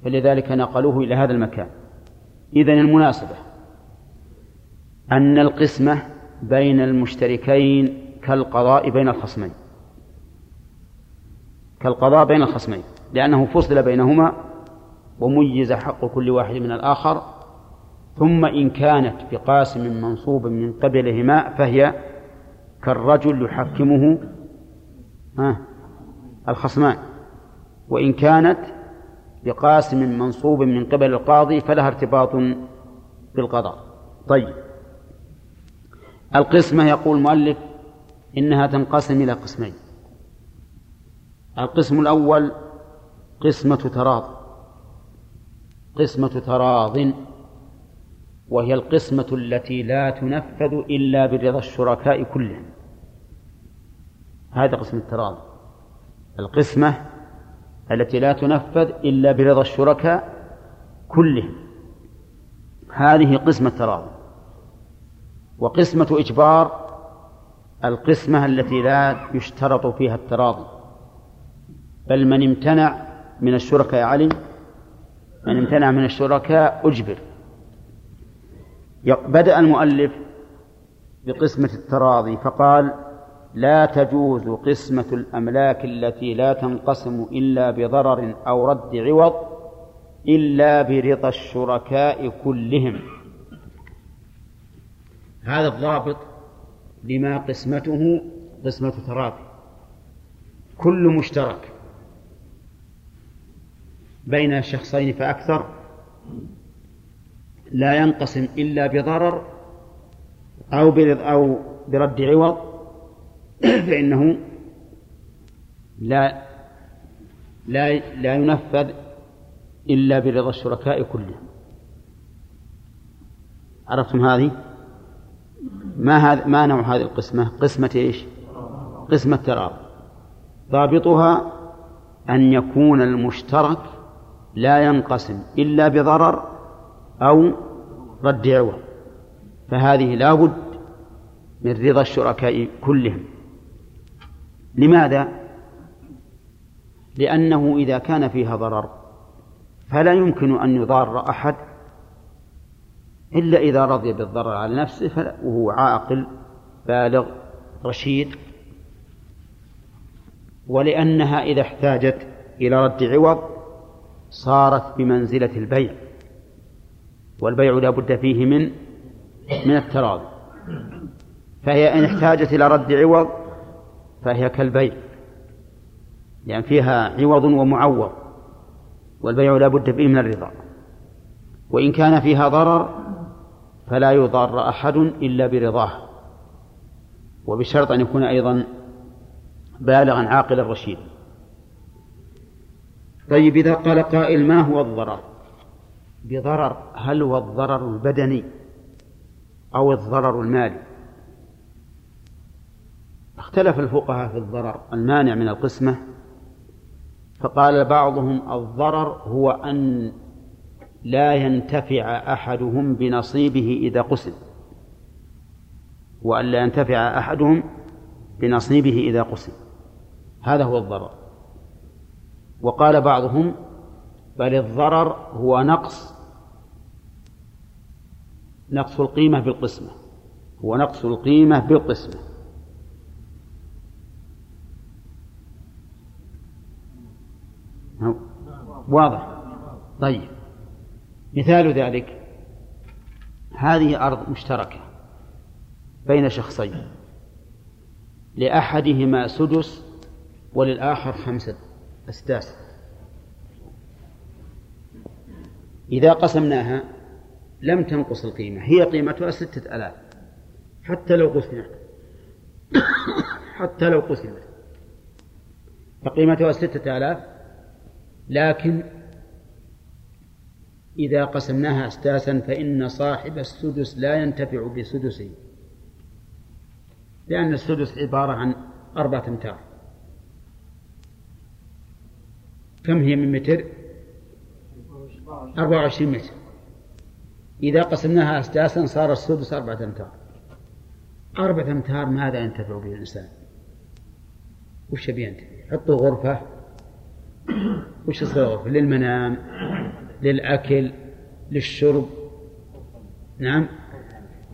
Speaker 1: فلذلك نقلوه إلى هذا المكان إذن المناسبة أن القسمة بين المشتركين كالقضاء بين الخصمين كالقضاء بين الخصمين لأنه فصل بينهما وميز حق كل واحد من الآخر ثم إن كانت بقاسم منصوب من قبلهما فهي كالرجل يحكمه الخصمان. وإن كانت بقاسم منصوب من قبل القاضي فلها ارتباط بالقضاء. طيب. القسمة يقول المؤلف إنها تنقسم إلى قسمين. القسم الأول قسمة تراض. قسمة تراض. وهي القسمة التي لا تنفذ إلا برضا الشركاء كلهم. هذا قسم التراض القسمة التي لا تنفذ إلا برضا الشركاء كلهم. هذه قسمة تراض وقسمة إجبار القسمة التي لا يشترط فيها التراضي. بل من امتنع من الشركاء علم من امتنع من الشركاء أجبر. بدأ المؤلف بقسمة التراضي فقال لا تجوز قسمة الأملاك التي لا تنقسم إلا بضرر أو رد عوض إلا برضا الشركاء كلهم. هذا الضابط لما قسمته قسمة تراضي. كل مشترك بين شخصين فأكثر لا ينقسم إلا بضرر أو أو برد عوض فإنه لا لا لا ينفذ إلا برضا الشركاء كلهم عرفتم هذه؟ ما هذا ما نوع هذه القسمة؟ قسمة إيش؟ قسمة تراض ضابطها أن يكون المشترك لا ينقسم إلا بضرر أو رد عوض. فهذه لا بد من رضا الشركاء كلهم. لماذا؟ لأنه إذا كان فيها ضرر فلا يمكن أن يضار أحد إلا إذا رضي بالضرر على نفسه وهو عاقل بالغ رشيد. ولأنها إذا احتاجت إلى رد عوض صارت بمنزلة البيع. والبيع لا بد فيه من من التراضي. فهي إن احتاجت إلى رد عوض فهي كالبيع يعني فيها عوض ومعوض والبيع لا بد فيه من الرضا. وإن كان فيها ضرر فلا يضار أحد إلا برضاه. وبشرط أن يكون أيضا بالغا عاقلا رشيدا طيب إذا قال قائل ما هو الضرر؟ بضرر هل هو الضرر البدني أو الضرر المالي؟ اختلف الفقهاء في الضرر المانع من القسمة فقال بعضهم الضرر هو أن لا ينتفع أحدهم بنصيبه إذا قسم وأن لا ينتفع أحدهم بنصيبه إذا قسم هذا هو الضرر. وقال بعضهم بل الضرر هو نقص نقص القيمة بالقسمة هو نقص القيمة بالقسمة واضح؟ طيب. مثال ذلك. هذه أرض مشتركة بين شخصين. لأحدهما سدس وللآخر خمسة أسداس. إذا قسمناها لم تنقص القيمة هي قيمتها ستة آلاف. حتى لو قسمت. حتى لو قسمت. فقيمتها ستة آلاف. لكن إذا قسمناها أسداسا فإن صاحب السدس لا ينتفع بسدسه. لأن السدس عبارة عن أربعة أمتار. كم هي من متر؟ أربعة وعشرين متر. إذا قسمناها أسداسا صار السدس أربعة أمتار. أربعة أمتار ماذا ينتفع به الإنسان؟ وش يبي ينتفع؟ حطوا غرفة. وش يصير غرفة؟ للمنام للأكل للشرب. نعم؟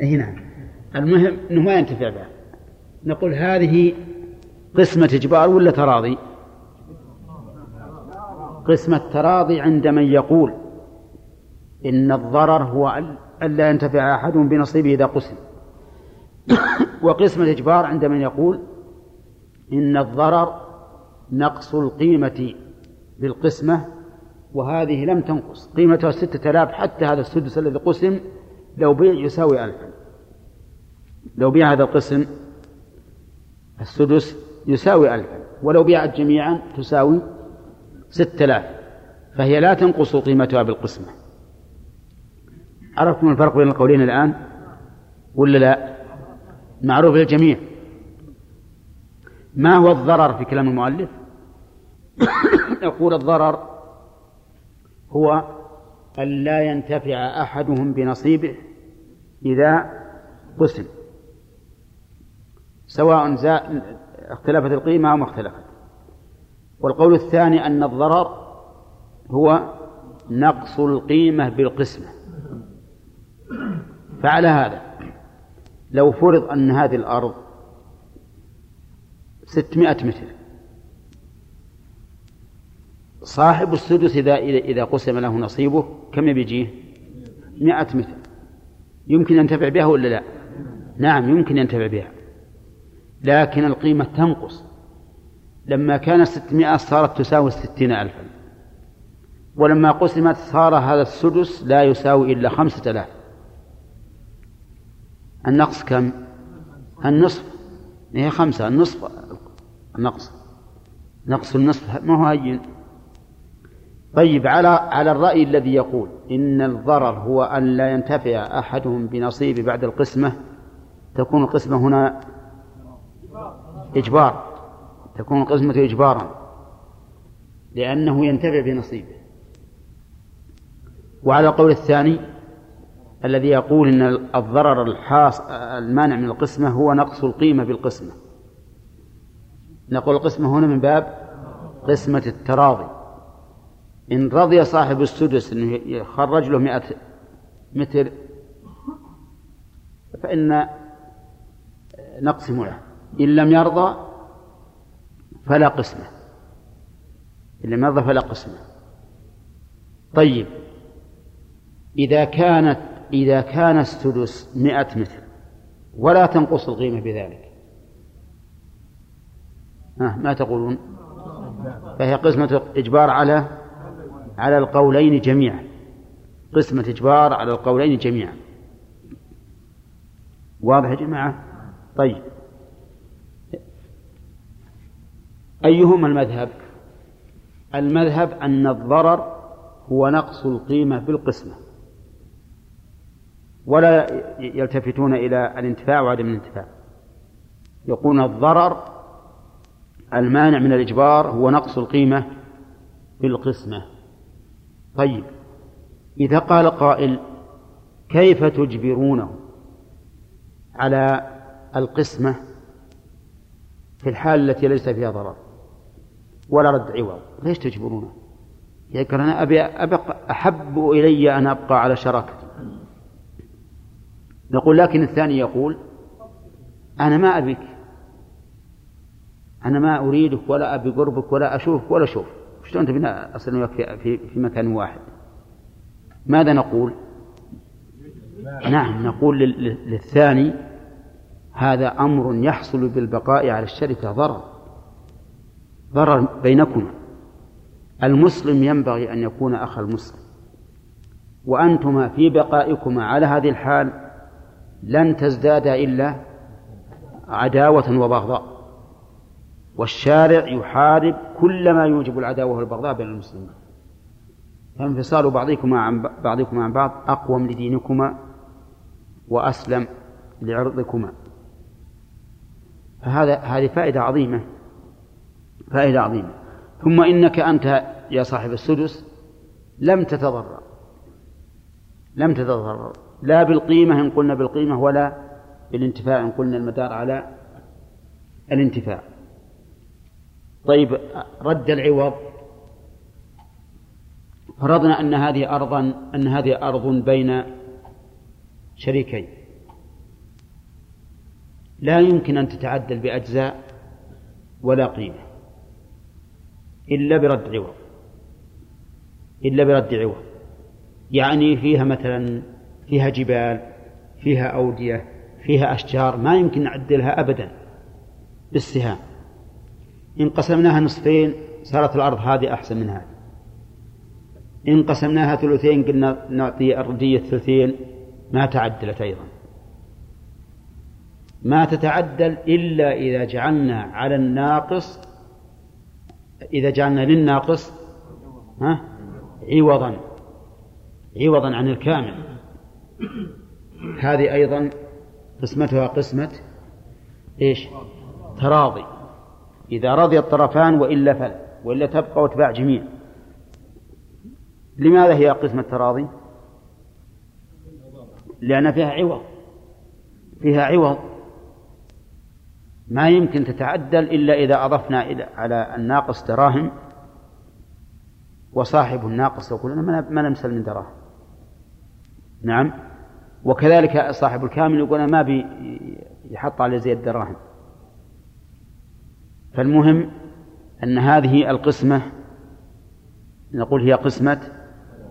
Speaker 1: أي نعم. المهم أنه ما ينتفع بها نقول هذه قسمة إجبار ولا تراضي؟ قسمة تراضي عند من يقول. إن الضرر هو ألا ينتفع أحد بنصيبه إذا قسم. وقسمة إجبار عند من يقول إن الضرر نقص القيمة بالقسمة وهذه لم تنقص. قيمتها ستة آلاف حتى هذا السدس الذي قسم لو بيع يساوي ألفا. لو بيع هذا القسم السدس يساوي ألفا. ولو بيعت جميعا تساوي ستة آلاف. فهي لا تنقص قيمتها بالقسمة. عرفتم الفرق بين القولين الآن؟ ولا لا؟ معروف للجميع. ما هو الضرر في كلام المؤلف؟ يقول الضرر هو أن لا ينتفع أحدهم بنصيبه إذا قسم. سواء اختلفت القيمة أو ما اختلفت. والقول الثاني أن الضرر هو نقص القيمة بالقسمة. فعلى هذا لو فرض أن هذه الأرض ستمائة متر صاحب السدس إذا إذا قسم له نصيبه كم بيجيه؟ مئة متر. يمكن ينتفع بها ولا لا؟ نعم يمكن ينتفع بها. لكن القيمة تنقص. لما كانت ستمائة صارت تساوي ستين ألفا. ولما قسمت صار هذا السدس لا يساوي إلا خمسة آلاف. النقص كم؟ النصف. هي خمسة. النصف النقص. نقص النصف ما هو هين. طيب على على الرأي الذي يقول إن الضرر هو أن لا ينتفع أحدهم بنصيب بعد القسمة تكون القسمة هنا إجبار. تكون القسمة إجبارا. لأنه ينتفع بنصيبه. وعلى القول الثاني الذي يقول إن الضرر الحاص المانع من القسمة هو نقص القيمة بالقسمة. نقول القسمة هنا من باب قسمة التراضي. إن رضي صاحب السدس إنه يخرج له مئة متر فإن نقسم له إن لم يرضى فلا قسمة. إن لم يرضى فلا قسمة. طيب إذا كانت إذا كان السدس مئة متر ولا تنقص القيمة بذلك. ها ما تقولون؟ فهي قسمة إجبار على على القولين جميعا. قسمة إجبار على القولين جميعا. واضح يا جماعة؟ طيب. أيهما المذهب؟ المذهب أن الضرر هو نقص القيمة بالقسمة. ولا يلتفتون إلى الانتفاع وعدم الانتفاع. يقول الضرر المانع من الإجبار هو نقص القيمة بالقسمة. طيب إذا قال قائل كيف تجبرونه على القسمة في الحال التي ليس فيها ضرر ولا رد عوض؟ ليش تجبرونه؟ يقول أنا أبي أبقى أحب إلي أن أبقى على شراكتي. نقول لكن الثاني يقول أنا ما أبيك. أنا ما أريدك ولا أبي قربك ولا أشوفك ولا أشوف شلون تبينا أصل وياك في, في, في مكان واحد. ماذا نقول؟ نعم نقول للثاني هذا أمر يحصل بالبقاء على الشركة ضرر. ضرر بينكما. المسلم ينبغي أن يكون أخا المسلم. وأنتما في بقائكما على هذه الحال لن تزداد إلا عداوة وبغضاء. والشارع يحارب كل ما يوجب العداوة والبغضاء بين المسلمين. فانفصال بعضكما عن بعضكما عن بعض أقوم لدينكما وأسلم لعرضكما. فهذا هذه فائدة عظيمة فائدة عظيمة. ثم إنك أنت يا صاحب السدس لم تتضرر لم تتضرر. لا بالقيمة إن قلنا بالقيمة ولا بالانتفاع إن قلنا المدار على الانتفاع. طيب رد العوض. فرضنا أن هذه أرضا أن هذه أرض بين شريكين. لا يمكن أن تتعدل بأجزاء ولا قيمة. إلا برد عوض. إلا برد عوض. يعني فيها مثلا فيها جبال فيها أودية فيها أشجار ما يمكن نعدلها أبدا بالسهام. إن قسمناها نصفين صارت الأرض هذه أحسن من هذه. إن قسمناها ثلثين قلنا نعطي الردية ثلثين ما تعدلت أيضا. ما تتعدل إلا إذا جعلنا على الناقص إذا جعلنا للناقص ها؟ عوضا عوضا عن الكامل. هذه أيضا قسمتها قسمة إيش؟ تراضي. إذا رضي الطرفان وإلا فلا وإلا تبقى وتباع جميع. لماذا هي قسمة تراضي؟ لأن فيها عوض. فيها عوض. ما يمكن تتعدل إلا إذا أضفنا إلى على الناقص دراهم وصاحب الناقص يقول أنا ما نمسل من دراهم. نعم. وكذلك صاحب الكامل يقول أنا ما بي يحط على زي الدراهم. فالمهم أن هذه القسمة نقول هي قسمة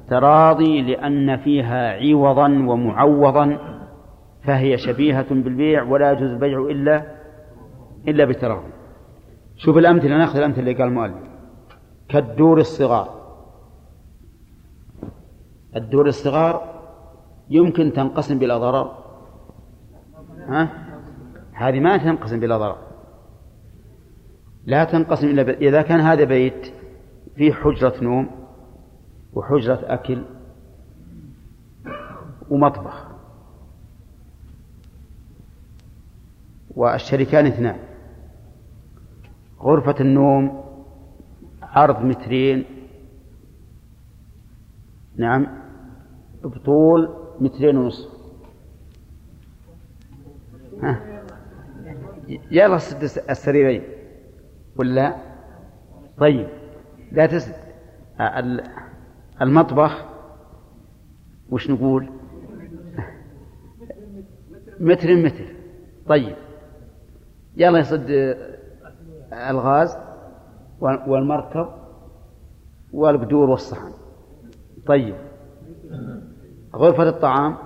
Speaker 1: تراضي لأن فيها عوضا ومعوضا فهي شبيهة بالبيع ولا يجوز البيع إلا إلا بتراضي. شوف الأمثلة ناخذ الأمثلة اللي قال المؤلف. كالدور الصغار. الدور الصغار يمكن تنقسم بلا ضرر. ها؟ هذه ما تنقسم بلا ضرر. لا تنقسم إلا إذا كان هذا بيت فيه حجرة نوم وحجرة أكل ومطبخ والشريكان اثنان. غرفة النوم عرض مترين. نعم. بطول مترين ونصف ها؟ يلا سد السريرين. ولا؟ طيب. لا تسد. المطبخ. وش نقول؟ متر متر. طيب. يلا يصد الغاز والمركب والقدور والصحن. طيب. غرفة الطعام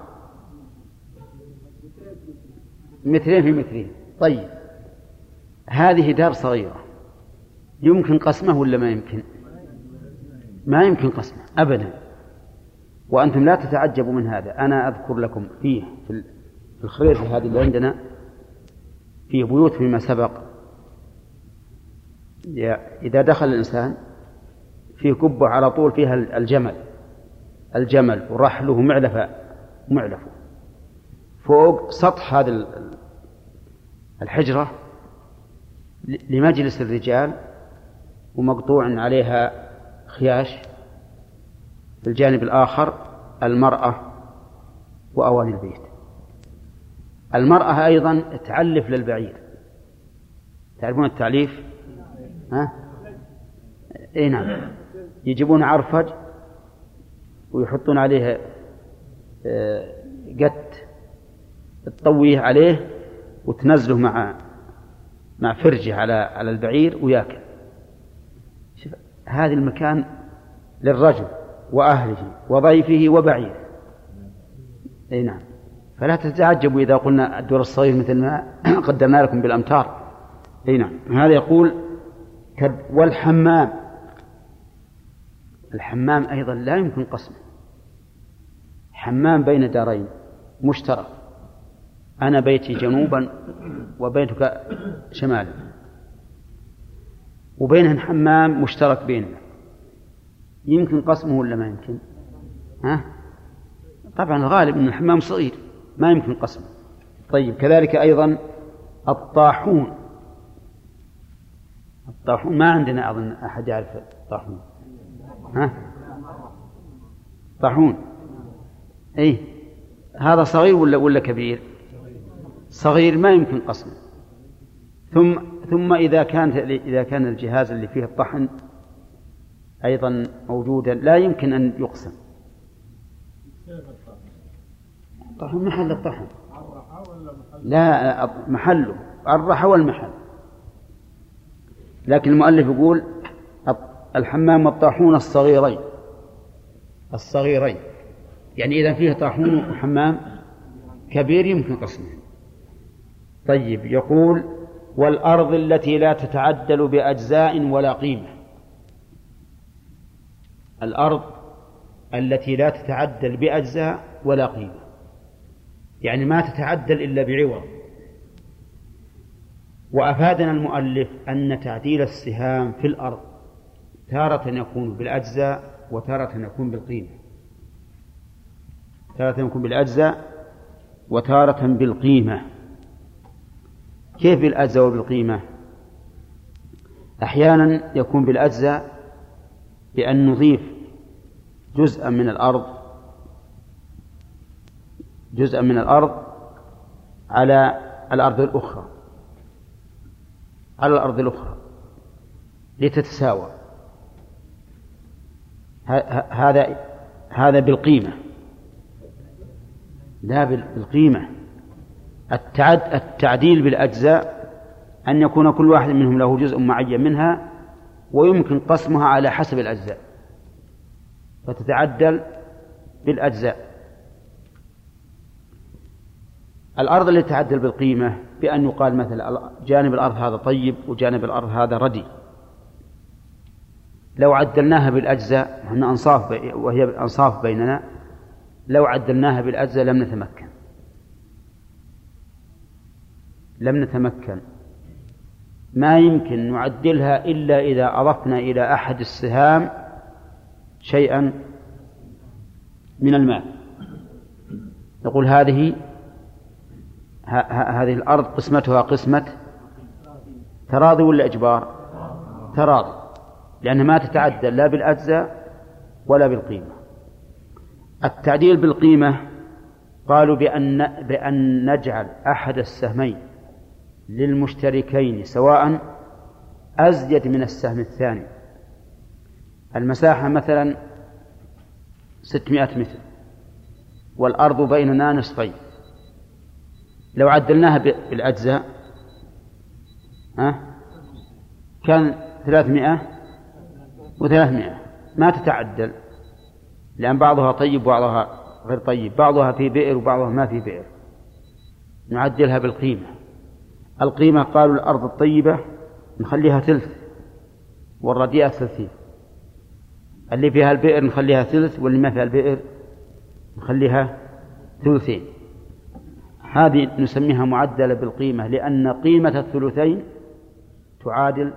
Speaker 1: مترين في مترين. طيب. هذه دار صغيرة. يمكن قسمه ولا ما يمكن؟ ما يمكن قسمه أبدا. وأنتم لا تتعجبوا من هذا. أنا أذكر لكم فيه في الخريطة هذه اللي عندنا في بيوت فيما سبق. إذا دخل الإنسان في قبة على طول فيها الجمل. الجمل ورحله معلفة معلفة. فوق سطح هذه الحجرة لمجلس الرجال ومقطوع عليها خياش. في الجانب الآخر المرأة وأواني البيت. المرأة أيضا تعلف للبعير. تعرفون التعليف؟ ها؟ إي نعم. يجيبون عرفج ويحطون عليه آه، قت تطويه عليه وتنزله مع مع فرجه على على البعير وياكل. شوف هذا المكان للرجل وأهله وضيفه وبعيره. أي نعم. فلا تتعجبوا إذا قلنا الدور الصغير مثل ما قدمنا لكم بالأمتار. أي نعم. هذا يقول والحمام الحمام أيضا لا يمكن قسمه. حمام بين دارين مشترك. أنا بيتي جنوبا وبيتك شمالا. وبينهم حمام مشترك بيننا يمكن قسمه ولا ما يمكن؟ ها؟ طبعا الغالب أن الحمام صغير ما يمكن قسمه. طيب كذلك أيضا الطاحون. الطاحون ما عندنا أظن أحد يعرف الطاحون. ها؟ طاحون. أي هذا صغير ولا ولا كبير؟ صغير ما يمكن قسمه ثم ثم إذا كان إذا كان الجهاز اللي فيه الطحن أيضا موجودا لا يمكن أن يقسم. الطحن محل الطحن لا محله الرحى والمحل. لكن المؤلف يقول الحمام والطاحون الصغيرين. الصغيرين. يعني إذا فيه طاحون وحمام كبير يمكن قسمه. طيب يقول والأرض التي لا تتعدل بأجزاء ولا قيمة. الأرض التي لا تتعدل بأجزاء ولا قيمة. يعني ما تتعدل إلا بعوض. وأفادنا المؤلف أن تعديل السهام في الأرض تارة يكون بالأجزاء وتارة يكون بالقيمة. تارة يكون بالأجزاء وتارة بالقيمة. كيف بالأجزاء وبالقيمة؟ أحيانا يكون بالأجزاء بأن نضيف جزءا من الأرض جزءا من الأرض على الأرض الأخرى على الأرض الأخرى لتتساوى. هذا هذا بالقيمة. لا بالقيمة. التعد التعديل بالأجزاء أن يكون كل واحد منهم له جزء معين منها ويمكن قسمها على حسب الأجزاء. فتتعدل بالأجزاء. الأرض التي تعدل بالقيمة بأن يقال مثلا جانب الأرض هذا طيب وجانب الأرض هذا ردي. لو عدلناها بالأجزاء وهي أنصاف وهي أنصاف بيننا لو عدلناها بالأجزاء لم نتمكن. لم نتمكن. ما يمكن نعدلها إلا إذا أضفنا إلى أحد السهام شيئا من المال نقول هذه هذه الأرض قسمتها قسمة تراضي ولا إجبار؟ تراضي. لأنها ما تتعدل لا بالأجزاء ولا بالقيمة. التعديل بالقيمة قالوا بأن بأن نجعل أحد السهمين للمشتركين سواء أزيد من السهم الثاني. المساحة مثلا ستمائة متر والأرض بيننا نصفين. لو عدلناها بالأجزاء ها كان ثلاثمائة وثلاثمائة. ما تتعدل لأن بعضها طيب وبعضها غير طيب. بعضها في بئر وبعضها ما في بئر. نعدلها بالقيمة. القيمة قالوا الأرض الطيبة نخليها ثلث. والرديئة ثلثين اللي فيها البئر نخليها ثلث واللي ما فيها البئر نخليها ثلثين. هذه نسميها معدلة بالقيمة لأن قيمة الثلثين تعادل